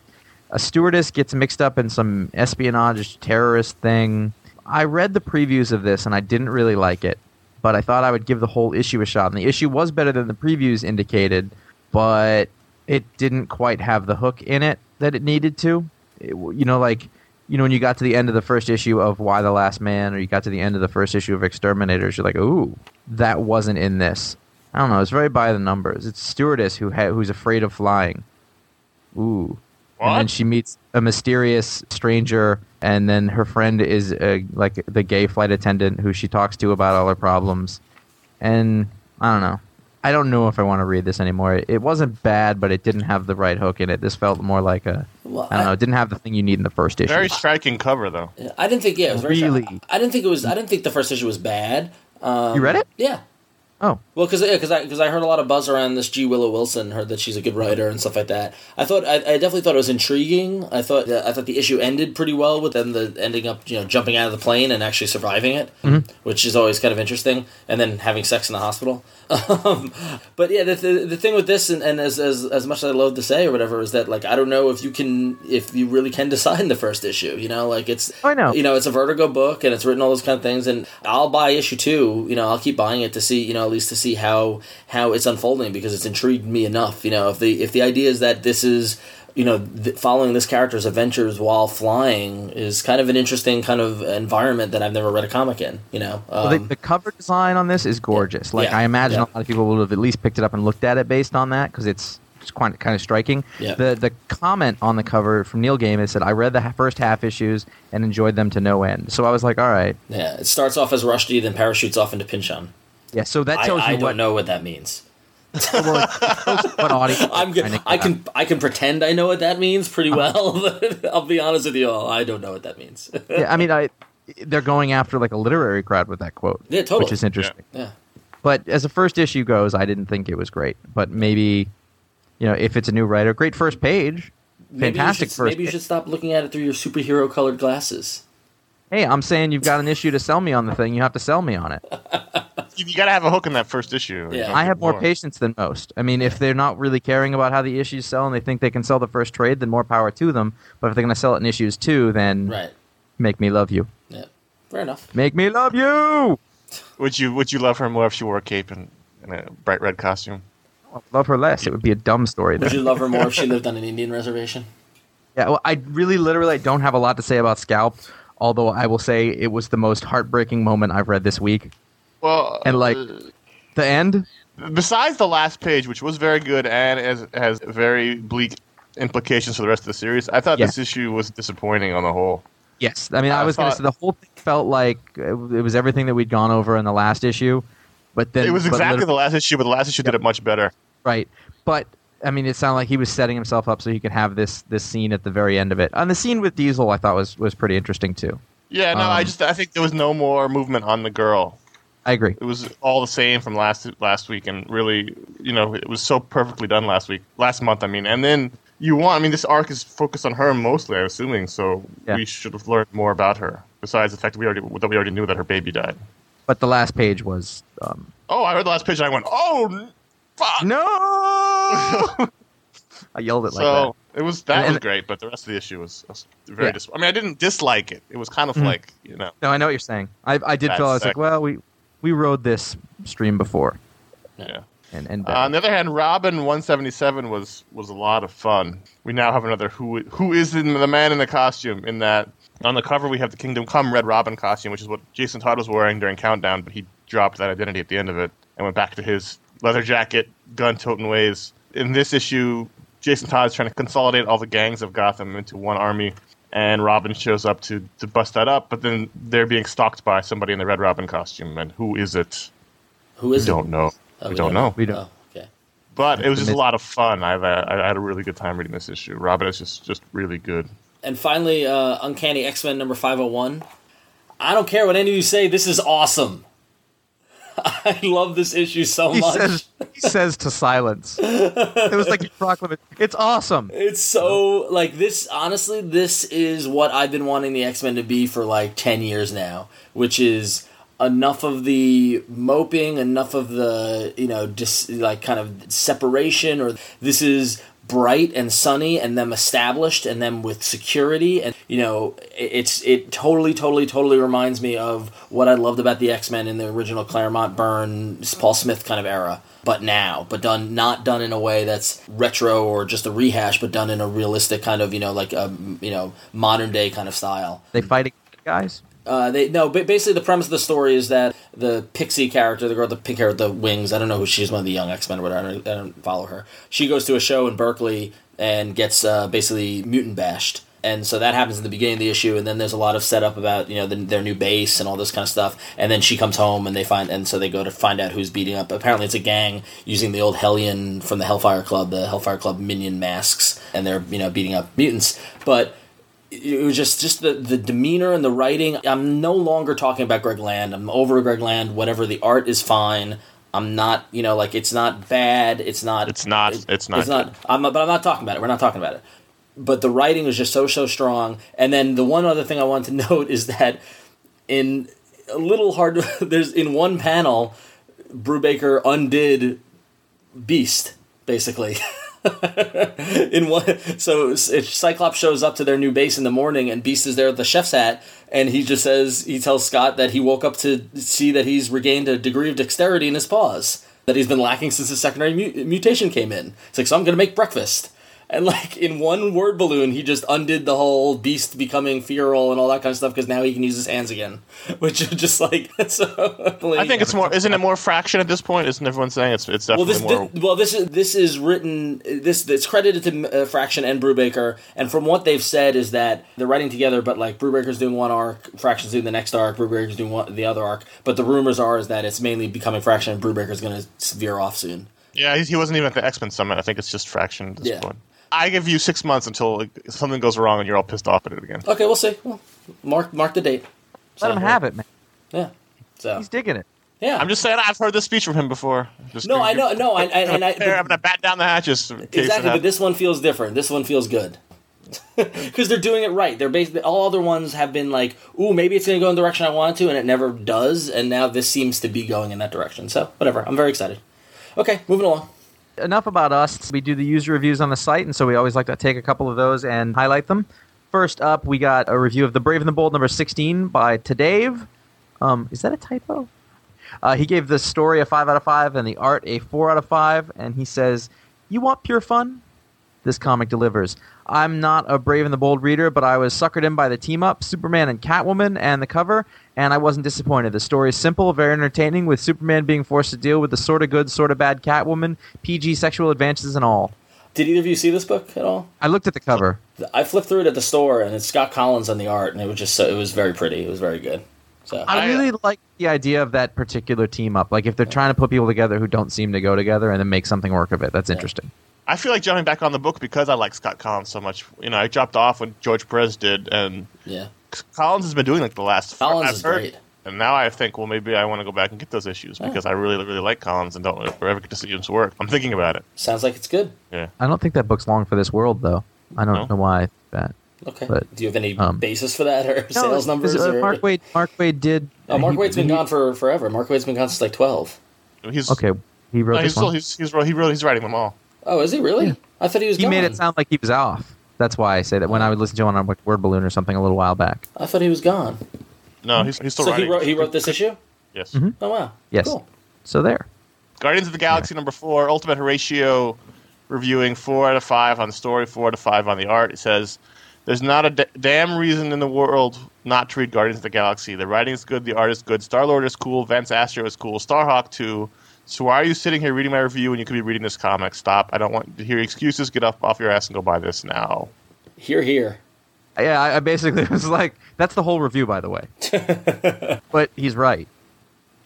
C: a stewardess gets mixed up in some espionage terrorist thing. I read the previews of this and I didn't really like it, but I thought I would give the whole issue a shot. And the issue was better than the previews indicated, but it didn't quite have the hook in it that it needed to. It- you know, like you know when you got to the end of the first issue of Y the Last Man, or you got to the end of the first issue of Exterminators, you're like, ooh, that wasn't in this. I don't know. It's very by the numbers. It's stewardess who ha- who's afraid of flying. Ooh. And then she meets a mysterious stranger, and then her friend is uh, like the gay flight attendant who she talks to about all her problems. And I don't know. I don't know if I want to read this anymore. It wasn't bad, but it didn't have the right hook in it. This felt more like a
A: Well,
C: I don't
A: I-
C: know. It didn't have the thing you need in the first issue.
B: Very striking cover though.
A: I didn't think. Yeah, it was very
C: Really?
A: I didn't think it was. I didn't think the first issue was bad. Um,
C: you read it?
A: Yeah.
C: Oh,
A: Well, because yeah, because I because I heard a lot of buzz around this G Willow Wilson. Heard that she's a good writer and stuff like that. I thought I, I definitely thought it was intriguing. I thought I thought the issue ended pretty well with them the ending up you know jumping out of the plane and actually surviving it, which is always kind of interesting. And then having sex in the hospital. um, but yeah, the, the, the thing with this and, and as, as as much as I love to say or whatever is that like I don't know if you can if you really can decide in the first issue. You know, like it's
C: I know.
A: you know it's a Vertigo book and it's written all those kind of things and I'll buy issue two. You know, I'll keep buying it to see you know least to see how how it's unfolding because it's intrigued me enough. You know, if the if the idea is that this is you know th- following this character's adventures while flying is kind of an interesting kind of environment that I've never read a comic in. You know, um,
C: well, the, the cover design on this is gorgeous. Like
A: Yeah.
C: I imagine
A: Yeah.
C: a lot of people would have at least picked it up and looked at it based on that because it's it's quite kind of striking.
A: Yeah.
C: The the comment on the cover from Neil Gaiman said, "I read the first half issues and enjoyed them to no end." So I was like, "All right,
A: yeah, it starts off as Rushdie, then parachutes off into Pynchon.
C: Yeah." So that
A: I,
C: tells
A: I
C: you
A: don't know what that means.
C: well, what audience.
A: I'm good. I can I can pretend I know what that means pretty uh-huh. well. but I'll be honest with you all. I don't know what that means.
C: Yeah, I mean, I they're going after like a literary crowd with that quote.
A: Yeah, totally.
C: Which is interesting.
A: yeah.
C: But as a first issue goes, I didn't think it was great. But maybe, you know, if it's a new writer, great first page,
A: Maybe
C: fantastic
A: should,
C: first.
A: Maybe you should stop looking at it through your superhero colored glasses.
C: Hey, I'm saying you've got an issue to sell me on the thing. You have to sell me on it.
B: You, you got to have a hook in that first issue.
A: Yeah.
C: I have more
B: bored.
C: patience than most. I mean, if they're not really caring about how the issues sell and they think they can sell the first trade, then more power to them. But if they're going to sell it in issues two, then
A: Right.
C: make me love you.
A: Yeah. Fair enough.
C: Make me love you.
B: Would you Would you love her more if she wore a cape and, and a bright red costume?
C: Oh, love her less. It would be a dumb story.
A: Would you love her more if she lived on an Indian reservation?
C: Yeah, well, I really, literally, I don't have a lot to say about Scalp. Although I will say it was the most heartbreaking moment I've read this week.
B: Well,
C: And like
B: uh,
C: the end,
B: besides the last page, which was very good and has has very bleak implications for the rest of the series, I thought
C: Yeah.
B: this issue was disappointing on the whole.
C: Yes, I mean, I
B: I
C: was going to say the whole thing felt like it it was everything that we'd gone over in the last issue, but then
B: It was exactly the last issue, but the last issue did it much better.
C: right. But I mean, it sounded like he was setting himself up so he could have this this scene at the very end of it. And the scene with Diesel, I thought was was pretty interesting too.
B: Yeah, no, I
C: Um,
B: just I think there was no more movement on the girl.
C: I agree.
B: It was all the same from last last week, and really, you know, it was so perfectly done last week, last month. I mean, and then you want. I mean, this arc is focused on her mostly. I'm assuming, so
C: Yeah.
B: we should have learned more about her. Besides the fact that we already that we already knew that her baby died.
C: But the last page was um,
B: Oh, I heard the last page, and I went, "Oh, fuck!"
C: no. I yelled it like
B: so it was that
C: And-
B: was great, but the rest of the issue was, was very.
C: Yeah.
B: Dis- I mean, I didn't dislike it. It was kind of
C: Mhm.
B: like you know.
C: No, I know what you're saying. I I did feel I was
B: sick.
C: like, well, we we rode this stream before,
B: Yeah.
C: and and
B: Uh, on the other hand, Robin 177 was was a lot of fun. We now have another who who is in the man in the costume. In that on the cover we have the Kingdom Come Red Robin costume, which is what Jason Todd was wearing during Countdown, but he dropped that identity at the end of it and went back to his leather jacket, gun toting ways. In this issue, Jason Todd is trying to consolidate all the gangs of Gotham into one army. And Robin shows up to, to bust that up, but then they're being stalked by somebody in the Red Robin costume. And who is it?
A: Who is it?
B: we
A: it?
B: don't know.
A: Oh,
B: we don't know.
C: We don't.
A: Oh, okay.
B: But it was just a lot of fun. I've, uh, I had a really good time reading this issue. Robin is just, just really good.
A: And finally, uh, Uncanny X Men number 501. I don't care what any of you say, this is awesome. I love this issue so
C: he
A: much.
C: says he says to silence. it was like a proclamation. It's awesome.
A: It's so like this. Honestly, this is what I've been wanting the X Men to be for like ten years now, which is enough of the moping, enough of the you know dis, like kind of separation, or this is bright and sunny, and them established, and them with security, and you know it's it totally, totally, totally reminds me of what I loved about the X Men in the original Claremont Byrne Paul Smith kind of era but now, but done not done in a way that's retro or just a rehash, but done in a realistic kind of you know like a you know modern day kind of style.
C: They fight against guys.
A: Uh, they no, but basically the premise of the story is that the pixie character, the girl with the pink hair with the wings, I don't know who she's, one of the young X Men or whatever. I don't, I don't follow her. She goes to a show in Berkeley and gets uh, basically mutant bashed and so that happens in the beginning of the issue, and then there's a lot of setup about you know the, their new base and all this kind of stuff, and then she comes home and they find and so they go to find out who's beating up. Apparently, it's a gang using the old Hellion from the Hellfire Club, the Hellfire Club minion masks, and they're you know beating up mutants, but it was just just the, the demeanor and the writing. I'm no longer talking about Greg Land. I'm over Greg Land. Whatever the art is fine. I'm not, you know, like it's not bad. It's not.
B: It's not- it's not
A: It's not. I'm, but I'm not talking about it. We're not talking about it. But the writing was just so so strong. And then the one other thing I want to note is that in a little hard. there's in one panel, Brubaker undid Beast basically. in one so cyclops shows up to their new base in the morning and beast is there with the chef's hat and he just says he tells scott that he woke up to see that he's regained a degree of dexterity in his paws that he's been lacking since his secondary mu- mutation came in. It's like so i'm gonna make breakfast and like in one word balloon he just undid the whole beast becoming feral and all that kind of stuff because now he can use his hands again which is just like so
B: I think it's more. Isn't it more fraction at this point? Isn't everyone saying it's it's
A: well,
B: definitely
A: this,
B: more?
A: thi- well, this is this is written. This it's credited to uh, Fraction and Brubaker, and from what they've said is that they're writing together, but like Brubaker's doing one arc, Fraction's doing the next arc, Brubaker's doing one, the other arc. But the rumors are is that it's mainly becoming Fraction, and Brubaker's going to veer off soon.
B: yeah, he, he wasn't even at the X Men summit. I think it's just fraction at this
A: Yeah.
B: point. I give you six months until like, something goes wrong and you're all pissed off at it again.
A: Okay, we'll see. Well, mark mark the date.
C: Let him have it, man.
A: Yeah. So
C: He's digging it.
A: yeah.
B: I'm just saying I've heard this speech from him before. Just
A: no, I know, no, I, I, and I,
B: I'm gonna bat down the hatches. in case it
A: Exactly, but this one feels different. This one feels good. Because they're doing it right. They're basically All other ones have been like, "Ooh, maybe it's going to go in the direction I want it to," and it never does. And now this seems to be going in that direction. So whatever. I'm very excited. Okay, moving along.
C: Enough about us. We do the user reviews on the site, and so we always like to take a couple of those and highlight them. First up, we got a review of The Brave and the Bold number 16 by Tadave. Um, is that a typo? Uh, he gave the story a 5 out of 5 and the art a 4 out of 5, and he says, You want pure fun? This comic delivers. I'm not a Brave and the Bold reader, but I was suckered in by the team up, Superman and Catwoman, and the cover, and I wasn't disappointed. The story is simple, very entertaining, with Superman being forced to deal with the sort of good, sort of bad Catwoman, PG sexual advances and all.
A: Did either of you see this book at all?
C: I looked at the cover.
A: I flipped through it at the store, and it's Scott Kolins on the art, and it was just so it was very pretty. It was very good. So
C: I
B: I- uh,
C: really like the idea of that particular team up. Like if they're trying to put people together who don't seem to go together and then make something work of it. That's interesting.
B: I feel like jumping back on the book because I like Scott Kolins so much. You know, I dropped off when George Perez did, and
A: yeah,
B: Kolins has been doing like the last.
A: Kolins
B: I've
A: is
B: heard-
A: great.
B: And now I think, well, maybe I want to go back and get those issues because I really, really like Kolins and don't ever get to see his work. I'm thinking about it.
A: sounds like it's good.
B: Yeah.
C: I don't think that book's long for this world though. I don't
B: No?
C: know why I think that.
A: Okay.
C: But,
A: Do you have any
C: um,
A: basis for that or
C: No,
A: sales
C: it's-
A: numbers?
C: uh,
A: or...
C: Mark Waid. Mark Waid did.
A: Oh, Mark
C: he-
A: Waid's been
C: he-
A: gone for forever. Mark Waid's been gone since like twelve.
B: He's
C: Okay, he wrote
B: no, he's
C: this
B: still
C: one.
B: he's he's, wrote- he wrote he's writing them all.
A: Oh, is he really? I thought he was.
C: He
A: gone.
C: made it sound like he was off. That's why I say that when I would listen to him on like Word Balloon or something a little while back.
A: I thought he was gone.
B: No, he's, he's still
A: so he wrote. He wrote this issue.
B: Yes. Mm-hmm.
A: Oh wow.
C: Yes.
A: Cool.
C: So there.
B: Guardians of the Galaxy number four, Ultimate Horatio reviewing four out of five on the story, four out of five on the art. It says, There's not a d- damn reason in the world not to read Guardians of the Galaxy. The writing is good, the art is good, Star Lord is cool, Vance Astro is cool, Starhawk too. So why are you sitting here reading my review when you could be reading this comic? Stop. I don't want to hear excuses. Get up off your ass and go buy this now.
A: Here, here.
C: Yeah, I, I basically was like, that's the whole review, by the way. but he's right.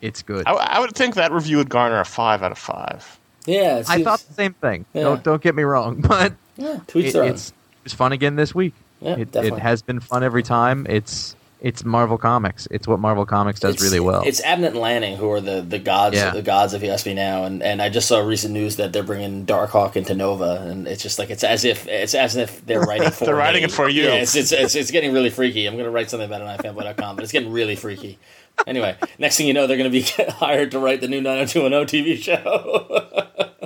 C: It's good.
B: I, I would think that review would garner a five out of five.
A: Yeah. It
C: I thought the same thing.
A: Yeah.
C: Don't don't get me wrong, but
A: Yeah. Tweets
C: it, it's it's fun again this week.
A: Yeah,
C: it, it has been fun every time. It's it's Marvel Comics. It's what Marvel Comics does
A: It's-
C: really well.
A: It's Abnett and Lanning who are the, the gods
C: Yeah.
A: the gods if you ask me now, and, and I just saw recent news that they're bringing Darkhawk into Nova, and it's just like it's as if it's as if they're writing for
B: They're writing it for you.
A: Yeah, it's, it's, it's, it's getting really freaky. I'm gonna write something about it on ifanboy.com, but it's getting really freaky. Anyway, next thing you know, they're gonna be hired to write the new 90210 TV show.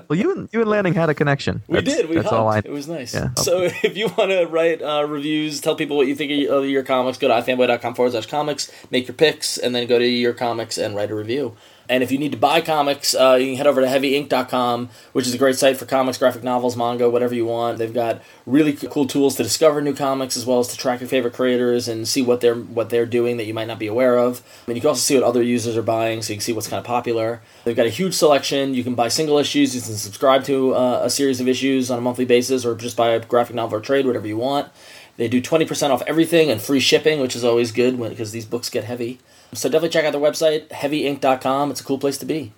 C: well, you and you and Lanning had a connection.
A: We
C: That's-
A: did. We
C: that's all I.
A: It was nice.
C: Yeah.
A: So if you want to write uh, reviews, tell people what you think of your comics, go to ifanboy.com forward slash comics, make your picks, and then go to your comics and write a review. And if you need to buy comics, uh, you can head over to heavyink.com, which is a great site for comics, graphic novels, manga, whatever you want. They've got really cool tools to discover new comics as well as to track your favorite creators and see what they're what they're doing that you might not be aware of. And you can also see what other users are buying, so you can see what's kind of popular. They've got a huge selection. You can buy single issues. You can subscribe to uh, a series of issues on a monthly basis, or just buy a graphic novel or trade, whatever you want. They do 20% off everything and free shipping, which is always good because these books get heavy. So definitely check out their website, heavyink.com. It's a cool place to be.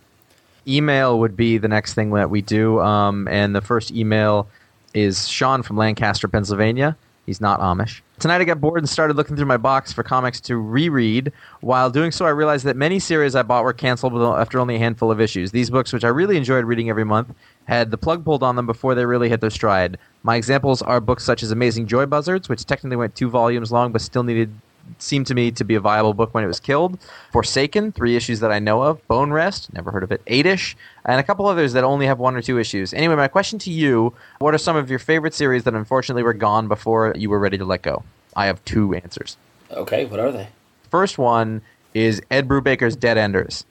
C: email would be the next thing that we do. Um, and the first email is Sean from Lancaster, Pennsylvania. He's not Amish. Tonight I got bored and started looking through my box for comics to reread. While doing so, I realized that many series I bought were canceled after only a handful of issues. These books, which I really enjoyed reading every month, had the plug pulled on them before they really hit their stride. My examples are books such as Amazing Joy Buzzards, which technically went two volumes long but still needed seemed to me to be a viable book when it was killed. Forsaken, three issues that I know of. Bone Rest, never heard of it. Eight-ish, and a couple others that only have one or two issues. Anyway, my question to you: What are some of your favorite series that unfortunately were gone before you were ready to let go? I have two answers.
A: Okay, what are they?
C: First one is Ed Brubaker's Dead Enders.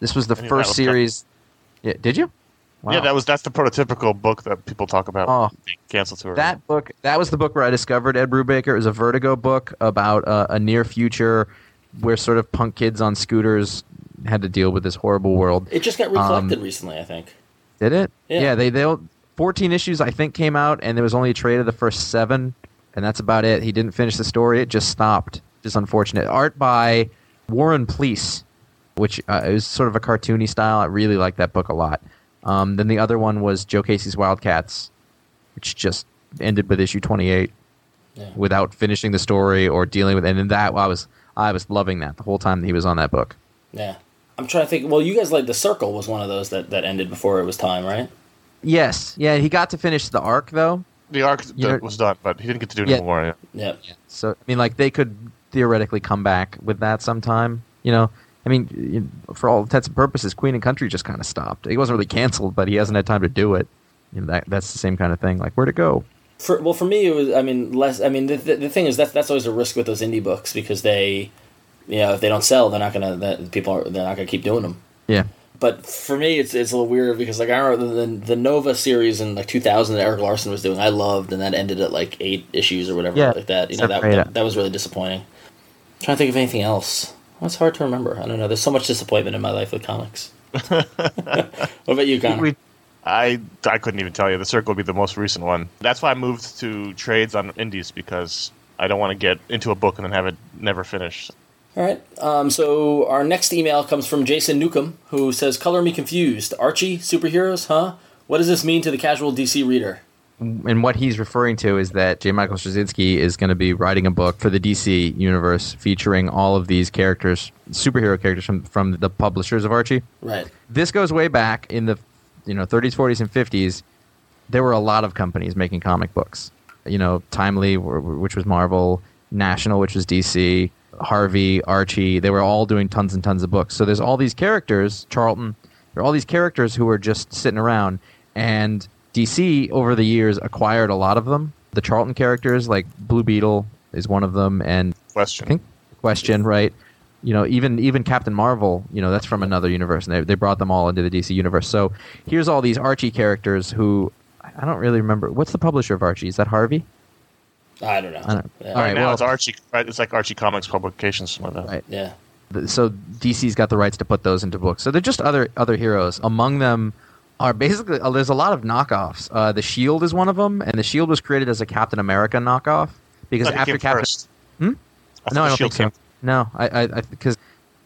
C: This was the
B: I knew that
C: first
B: was
C: series. Yeah, did you? Wow.
B: Yeah, that was that's the prototypical book that people talk about
C: Oh.
B: being canceled to.
C: That book, that was the book where I discovered Ed Brubaker. It was a Vertigo book about uh, a near future where sort of punk kids on scooters had to deal with this horrible world.
A: It just got
C: Um,
A: recently, I think.
C: Did it?
A: Yeah.
C: they they 14 issues I think came out and there was only a trade of the first 7 and that's about it. He didn't finish the story. It just stopped. Just unfortunate. Art by Warren Pleece, which uh, is sort of a cartoony style. I really like that book a lot. Um, then the other one was Joe Casey's Wildcats, which just ended with issue 28
A: Yeah.
C: without finishing the story or dealing with and in that I was I was loving that the whole time that he was on that book.
A: Yeah. I'm trying to think. Well, you guys like The Circle was one of those that, that ended before it was time, right?
C: Yes. Yeah, he got to finish the arc though.
B: the arc
C: You know-
B: was done, but he didn't get to do
C: Yeah.
B: any more. Yeah.
A: Yep.
C: So I mean, like they could theoretically come back with that sometime. You know, I mean, for all intents and purposes, Queen and Country just kind of stopped. He wasn't really canceled, but he hasn't had time to do it. You know, that that's the same kind of thing. Like, where'd it go?
A: For, well, for me, it was. I mean, less. I mean, the, the, the thing is that's that's always a risk with those indie books because they, you know, if they don't sell, they're not gonna. That people are they're not gonna keep doing them.
C: Yeah,
A: But for me, it's it's a little weird because like I remember the, the Nova series in like 2000 that Erik Larsen was doing, I loved, and that ended at like eight issues or whatever
C: Yeah,
A: like that. You know, that, that that was really disappointing. trying to think of anything else. Well, it's hard to remember. I don't know. There's so much disappointment in my life with comics. what about you, Connor?
C: We-
B: I I couldn't even tell you. The Circle would be the most recent one. That's why I moved to trades on indies because I don't want to get into a book and then have it never finished.
A: All right. Um, so our next email comes from Jason Newcomb, who says, "Color me confused. Archie superheroes, huh? What does this mean to the casual DC reader?"
C: And what he's referring to is that J. Michael Straczynski is going to be writing a book for the DC universe featuring all of these characters, superhero characters from from the publishers of Archie.
A: Right.
C: this goes way back in the you know 30s 40s and 50s there were a lot of companies making comic books you know timely which was marvel national which was dc harvey archie they were all doing tons and tons of books so there's all these characters charlton there are all these characters who are just sitting around and dc over the years acquired a lot of them the charlton characters like blue beetle is one of them and
B: Question.
C: I think question, right? You know, even even Captain Marvel, you know, that's from another universe, and they they brought them all into the DC universe. So here's all these Archie characters who I don't really remember. What's the publisher of Archie? Is that Harvey?
A: I don't know.
C: I don't-
A: Yeah.
C: all
B: Right
C: right,
B: now
C: well-
B: it's Archie. Right, it's like Archie Comics Publications. Something like that.
C: Right.
A: Yeah.
C: So DC's got the rights to put those into books. So they're just other other heroes. Among them are basically uh, there's a lot of knockoffs. Uh, the Shield is one of them, and the Shield was created as a Captain America knockoff because
B: I thought it
C: after Captain. Hmm? No, I don't think so. No, I because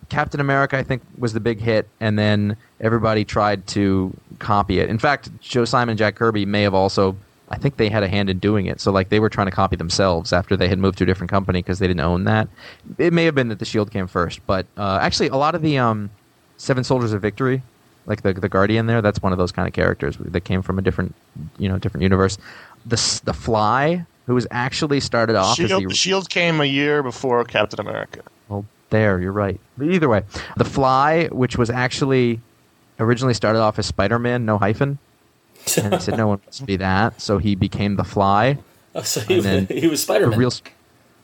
C: Captain America, I think, was the big hit, and then everybody tried to copy it. In fact, Joe Simon, and Jack Kirby may have also, I think, they had a hand in doing it. So, like, they were trying to copy themselves after they had moved to a different company because they didn't own that. It may have been that the Shield came first, but uh, actually, a lot of the um, Seven Soldiers of Victory, like the the Guardian, there, that's one of those kind of characters that came from a different, you know, different universe. The the Fly, who was actually started off as
B: Shield,
C: the
B: the Shield came a year before Captain America.
C: well, there, you're right. But either way, The Fly, which was actually originally started off as Spider Man, no hyphen. And they said no one wants to be that, so he became The Fly.
A: Oh, so he,
C: And then
A: he was Spider
C: The
A: Man.
C: real,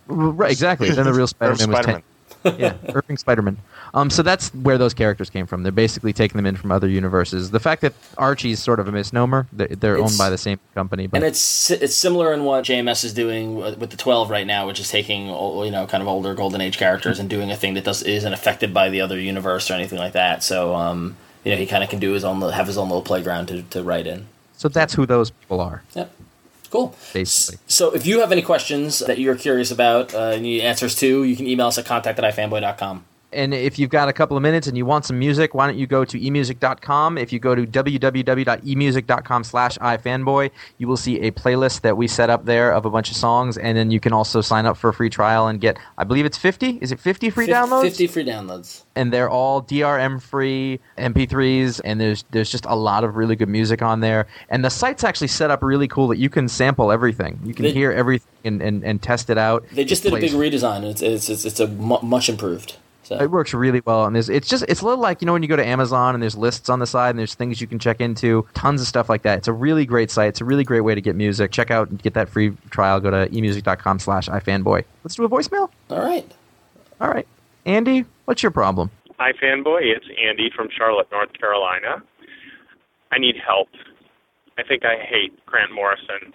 C: right, exactly. Then the real Spider Man was
B: Spider-Man.
C: ten, yeah, Irving Spider Man. Um, so that's where those characters came from. They're basically taking them in from other universes. The fact that Archie's sort of a misnomer, they're, they're owned by the same company, but
A: and it's it's similar in what JMS is doing with the 12 right now, which is taking you know kind of older Golden Age characters and doing a thing that does isn't affected by the other universe or anything like that. So um, you know he kind of can do his own have his own little playground to, to write in.
C: so that's who those people are.
A: Yep. Cool.
C: Basically.
A: So if you have any questions that you're curious about uh, and you need answers to, you can email us at contact at ifanboy.com.
C: And if you've got a couple of minutes and you want some music, why don't you go to emusic.com? If you go to www.emusic.com slash ifanboy, you will see a playlist that we set up there of a bunch of songs. And then you can also sign up for a free trial and get, I believe it's 50? Is it 50 free
A: Fif-
C: downloads?
A: 50 free downloads.
C: and they're all DRM free MP3s, and there's there's just a lot of really good music on there. And the site's actually set up really cool that you can sample everything. You can
A: They-
C: hear everything and, and, and test it out.
A: They just did a big redesign. It's it's it's, it's a mu- much improved. So
C: It works really well, and there's it's just it's a little like you know when you go to Amazon and there's lists on the side and there's things you can check into, tons of stuff like that. It's a really great site. It's a really great way to get music. Check out and get that free trial. Go to emusic.com/slash ifanboy. Let's do a voicemail.
A: all right.
C: All right, Andy, what's your problem?
D: Hi, fanboy. It's Andy from Charlotte, North Carolina. I need help. I think I hate Grant Morrison.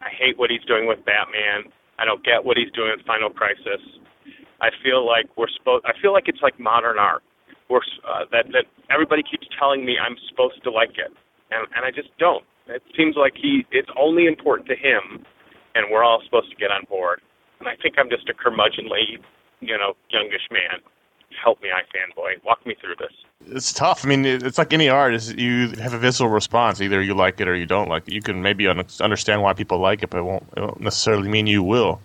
D: I hate what he's doing with Batman. I don't get what he's doing with Final Crisis. I feel like we're supposed. I feel like it's like modern art. We're uh, that that everybody keeps telling me I'm supposed to like it, and and I just don't. It seems like he it's only important to him, and we're all supposed to get on board. And I think I'm just a curmudgeonly, you know, youngish man help me, I fanboy. Walk me through this.
B: It's tough. I mean, it- it's like any art. Is you have a visceral response. Either you like it or you don't like it. You can maybe un- understand why people like it, but it won't, it won't necessarily mean you will.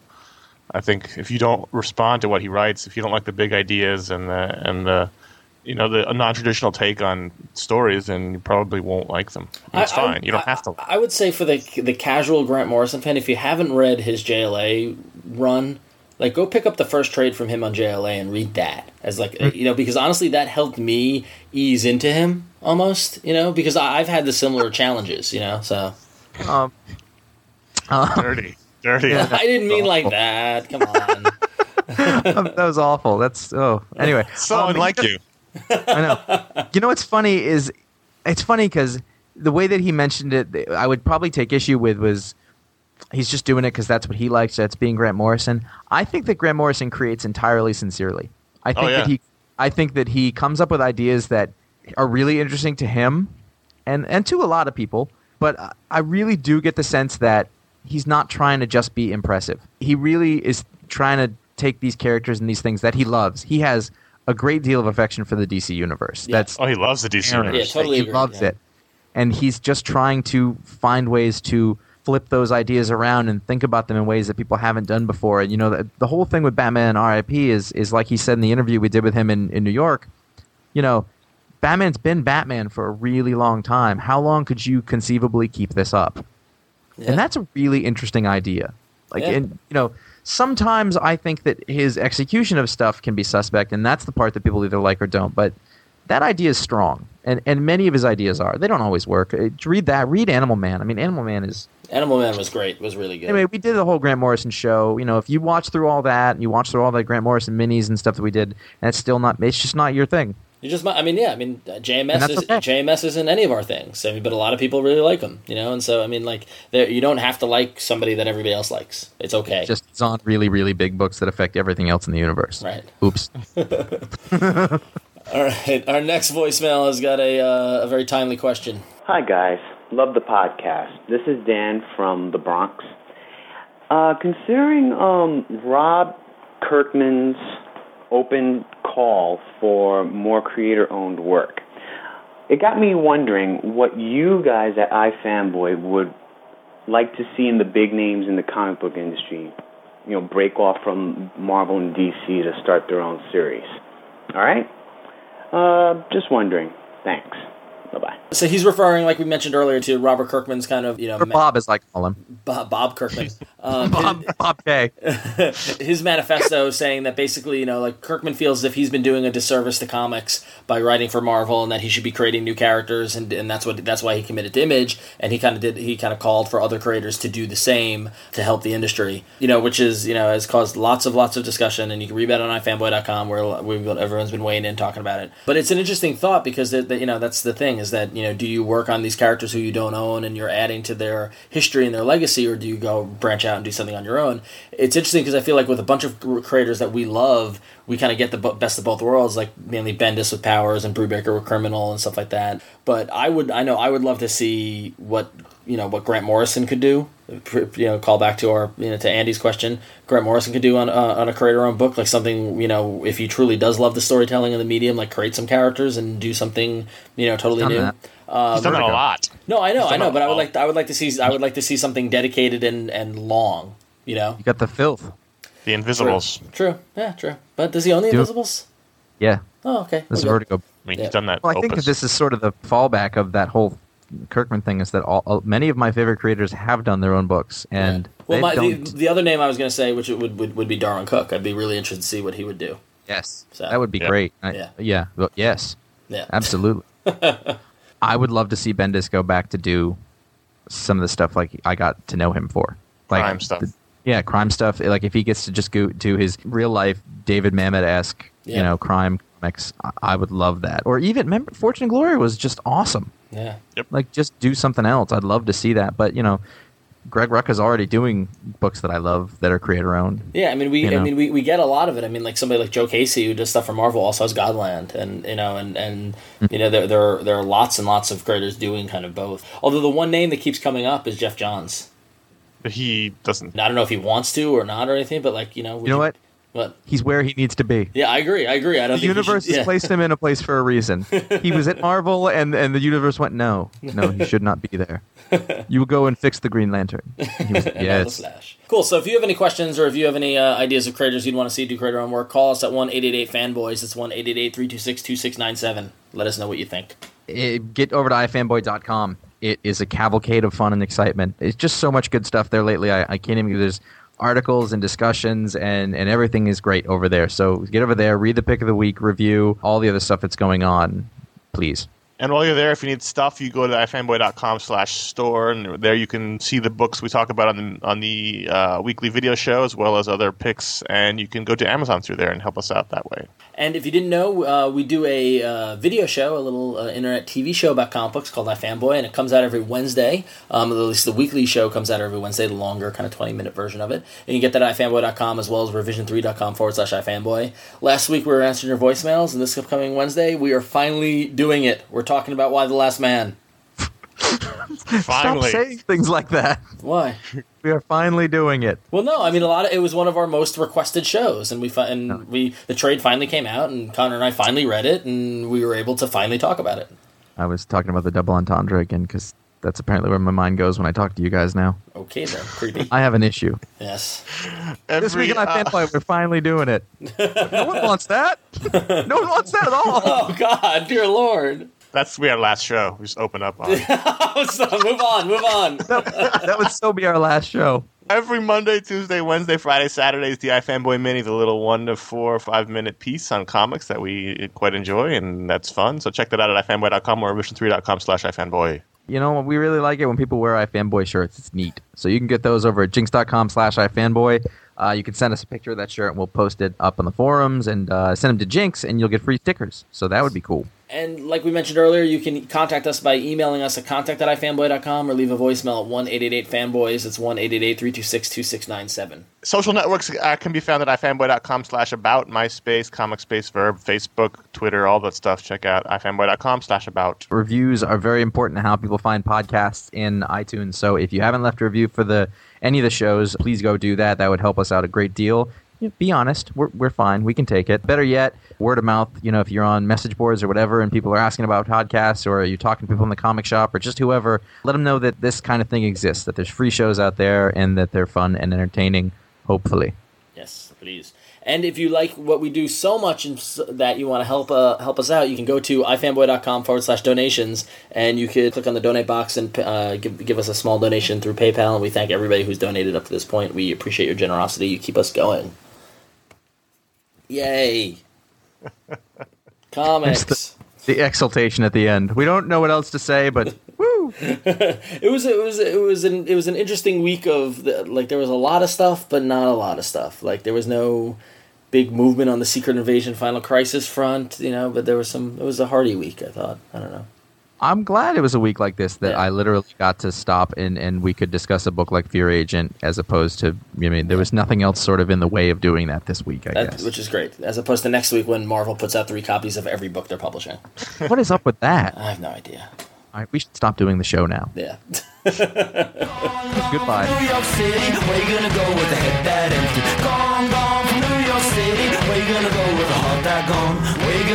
B: I think if you don't respond to what he writes, if you don't like the big ideas and the and the you know the non-traditional take on stories, then you probably won't like them. And it's
A: I- I-
B: fine. you don't have to.
A: I would say for the the casual Grant Morrison fan, if you haven't read his JLA run, like go pick up the first trade from him on JLA and read that as like you know because honestly that helped me ease into him almost you know because I, I've had the similar challenges you know so
C: Um,
B: dirty, dirty.
A: I didn't mean like that come on
C: that was awful. That's oh. Anyway,
B: So
C: um,
B: unlike you.
C: I know. You know what's funny is it's funny because the way that he mentioned it, I would probably take issue with was he's just doing it because that's what he likes. That's being Grant Morrison. I think that Grant Morrison creates entirely sincerely. I think
B: Oh, yeah.
C: that he, I think that he comes up with ideas that are really interesting to him, and and to a lot of people. But I- I really do get the sense that he's not trying to just be impressive. He really is trying to take these characters and these things that he loves. He has a great deal of affection for the DC universe.
A: Yeah.
C: That's
B: Oh, he loves the DC
C: Aaron.
B: universe.
A: Yeah, totally
C: he
A: agree,
C: loves
A: yeah.
C: it, and he's just trying to find ways to flip those ideas around and think about them in ways that people haven't done before. And you know, the, the whole thing with Batman RIP is is like he said in the interview we did with him in in New York. You know, Batman's been Batman for a really long time. How long could you conceivably keep this up?
A: Yeah.
C: And that's a really interesting idea. Like,
A: Yeah.
C: and you know, sometimes I think that his execution of stuff can be suspect, and that's the part that people either like or don't. But that idea is strong, and and many of his ideas are. They don't always work. Uh, Read that. Read Animal Man. I mean, Animal Man is.
A: Animal Man was great was really good
C: Anyway, we did the whole Grant Morrison show. You know, if you watch through all that, and you watch through all the Grant Morrison minis and stuff that we did, and it's still not. It's just not your thing.
A: You just, might- I mean, yeah, I mean, uh, JMS is
C: okay.
A: JMS isn't any of our things. I mean, but a lot of people really like them, you know. And so, I mean, like, you don't have to like somebody that everybody else likes. It's okay,
C: Just it's on really, really big books that affect everything else in the universe.
A: right.
C: Oops.
A: All right. Our next voicemail has got a uh, a very timely question.
E: Hi, guys. Love the podcast. This is Dan from the Bronx. Uh, considering um, Rob Kirkman's open call for more creator owned work, it got me wondering what you guys at iFanboy would like to see in the big names in the comic book industry. You know, break off from Marvel and DC to start their own series. All right? Uh, just wondering. Thanks. Bye bye.
A: So he's referring, like we mentioned earlier, to Robert Kirkman's kind of, you know,
C: Or
A: ma-
C: Bob, as I call him.
A: Bob, Bob Kirkman. Um,
C: Bob, Bob K.
A: his manifesto saying that basically, you know, like Kirkman feels as if he's been doing a disservice to comics by writing for Marvel, and that he should be creating new characters, and, and that's what that's why he committed to Image, and he kind of did he kind of called for other creators to do the same to help the industry, you know, which is you know has caused lots of lots of discussion, and you can read about it on ifanboy.com where we've got, everyone's been weighing in talking about it. But it's an interesting thought because that that, you know that's the thing is that you know do you work on these characters who you don't own and you're adding to their history and their legacy, or do you go branch out out and do something on your own. It's interesting because I feel like with a bunch of creators that we love, we kind of get the best of both worlds, like mainly Bendis with Powers and Brubaker with Criminal and stuff like that. But I would, I know, I would love to see what you know what Grant Morrison could do. You know, call back to our you know to Andy's question. Grant Morrison could do on uh, on a creator-owned book, like something you know if he truly does love the storytelling of the medium, like create some characters and do something you know totally new.
B: That. Um, He's done that a lot.
A: No, I know, I know, but I would like I would like to see I would like to see something dedicated and and long. You know,
C: you got the filth,
B: the Invisibles.
A: True, true. yeah, true. But does he own the do Invisibles?
C: Yeah.
A: Oh, okay.
C: This is Vertigo.
B: I mean, yeah. he's done that.
C: Well, I think that this is sort of the fallback of that whole Kirkman thing is that all uh, many of my favorite creators have done their own books, and
A: yeah. well, my, the, the, other name I was going to say, which would, would would be Darwyn Cooke. I'd be really interested to see what he would do.
C: Yes, so, that would be great. I,
A: yeah,
C: yeah, well, yes,
A: yeah,
C: absolutely. I would love to see Bendis go back to do some of the stuff like I got to know him for,
B: like crime stuff. The,
C: yeah, crime stuff. Like if he gets to just go to his real life David Mamet esque, yeah. you know, crime comics, I would love that. Or even remember, Fortune and Glory was just awesome.
A: Yeah.
B: Yep.
C: Like just do something else. I'd love to see that. But you know, Greg Ruck is already doing books that I love that are creator owned.
A: Yeah, I mean we I mean we, we get a lot of it. I mean like somebody like Joe Casey who does stuff for Marvel also has Godland and you know and and mm-hmm. you know there there are, there are lots and lots of creators doing kind of both. Although the one name that keeps coming up is Geoff Johns.
B: But he doesn't.
A: I don't know if he wants to or not or anything, but like you know.
C: You know
A: you,
C: what?
A: What?
C: He's where he needs to be.
A: Yeah, I agree. I agree. I don't.
C: The universe
A: should, yeah.
C: has placed him in a place for a reason. he was at Marvel, and and the universe went, no, no, he should not be there. You will go and fix the Green Lantern. He was, yes.
A: Cool. So if you have any questions or if you have any uh, ideas of creators you'd want to see do creator on work, call us at one eight eight eight fanboys. It's one eight eight eight three two six two six nine seven. Let us know what you think.
C: It, eh, get over to ifanboy.com. It is a cavalcade of fun and excitement. It's just so much good stuff there lately. I, I can't even. There's articles and discussions and, and everything is great over there. So get over there, read the pick of the week, review all the other stuff that's going on, please.
B: And while you're there, if you need stuff, you go to ifanboy.com slash store, and there you can see the books we talk about on the, on the uh, weekly video show, as well as other picks, and you can go to Amazon through there and help us out that way.
A: And if you didn't know, uh, we do a uh, video show, a little uh, internet TV show about comic books called iFanboy, and it comes out every Wednesday. Um, at least the weekly show comes out every Wednesday, the longer, kind of 20 minute version of it. And you can get that at ifanboy.com as well as revision3.com forward slash ifanboy. Last week we were answering your voicemails, and this upcoming Wednesday we are finally doing it. We're talking about Y the Last Man.
B: Finally.
C: Stop saying things like that.
A: Why?
C: We are finally doing it.
A: Well, no, I mean a lot of it was one of our most requested shows, and we fi- and no. we the trade finally came out, and Connor and I finally read it, and we were able to finally talk about it.
C: I was talking about the double entendre again because that's apparently where my mind goes when I talk to you guys now.
A: Okay, then, creepy.
C: I have an issue.
A: Yes.
C: Every, this week on uh, Fanboy, we're finally doing it. no one wants that. No one wants that at all.
A: Oh God, dear Lord.
B: That's we our last show. We just open up on.
A: so move on, move on.
C: that, that would still be our last show.
B: Every Monday, Tuesday, Wednesday, Friday, Saturday is the iFanboy Mini, the little one to four or five minute piece on comics that we quite enjoy, and that's fun. So check that out at ifanboy.com or revision3.com slash ifanboy.
C: You know, we really like it when people wear iFanboy shirts. It's neat. So you can get those over at jinx.com slash iFanboy. Uh, you can send us a picture of that shirt and we'll post it up on the forums and uh, send them to Jinx and you'll get free stickers. So that would be cool.
A: And like we mentioned earlier, you can contact us by emailing us at contact at ifanboy.com or leave a voicemail at 1 fanboys It's 1 326 2697.
B: Social networks uh, can be found at ifanboy.com slash about, MySpace, Comic Space Verb, Facebook, Twitter, all that stuff. Check out ifanboy.com slash about.
C: Reviews are very important to how people find podcasts in iTunes. So if you haven't left a review for the any of the shows, please go do that. That would help us out a great deal. Be honest, we're, we're fine. We can take it. Better yet, word of mouth. You know, if you're on message boards or whatever, and people are asking about podcasts, or you're talking to people in the comic shop, or just whoever, let them know that this kind of thing exists. That there's free shows out there, and that they're fun and entertaining. Hopefully.
A: Yes, please. And if you like what we do so much and that you want to help uh, help us out, you can go to ifanboy.com forward slash donations and you can click on the donate box and uh, give, give us a small donation through PayPal. And we thank everybody who's donated up to this point. We appreciate your generosity. You keep us going. Yay. Comics.
C: The, the, exultation at the end. We don't know what else to say, but woo!
A: it was it was it was an it was an interesting week of the, like there was a lot of stuff, but not a lot of stuff. Like there was no big movement on the Secret Invasion Final Crisis front, you know, but there was some. It was a hearty week. I thought. I don't know.
C: I'm glad it was a week like this that
A: Yeah.
C: I literally got to stop and, and we could discuss a book like Fear Agent as opposed to I mean there was nothing else sort of in the way of doing that this week. I
A: That,
C: guess.
A: which is great, as opposed to next week when Marvel puts out three copies of every book they're publishing.
C: what is up with that?
A: I have no idea.
C: All right, we should stop doing the show now.
A: Yeah.
C: Goodbye.
F: New York City, where you gonna go with a head that empty? Gone, gone from New York City, where you gonna go with a heart that gone? Where you gonna go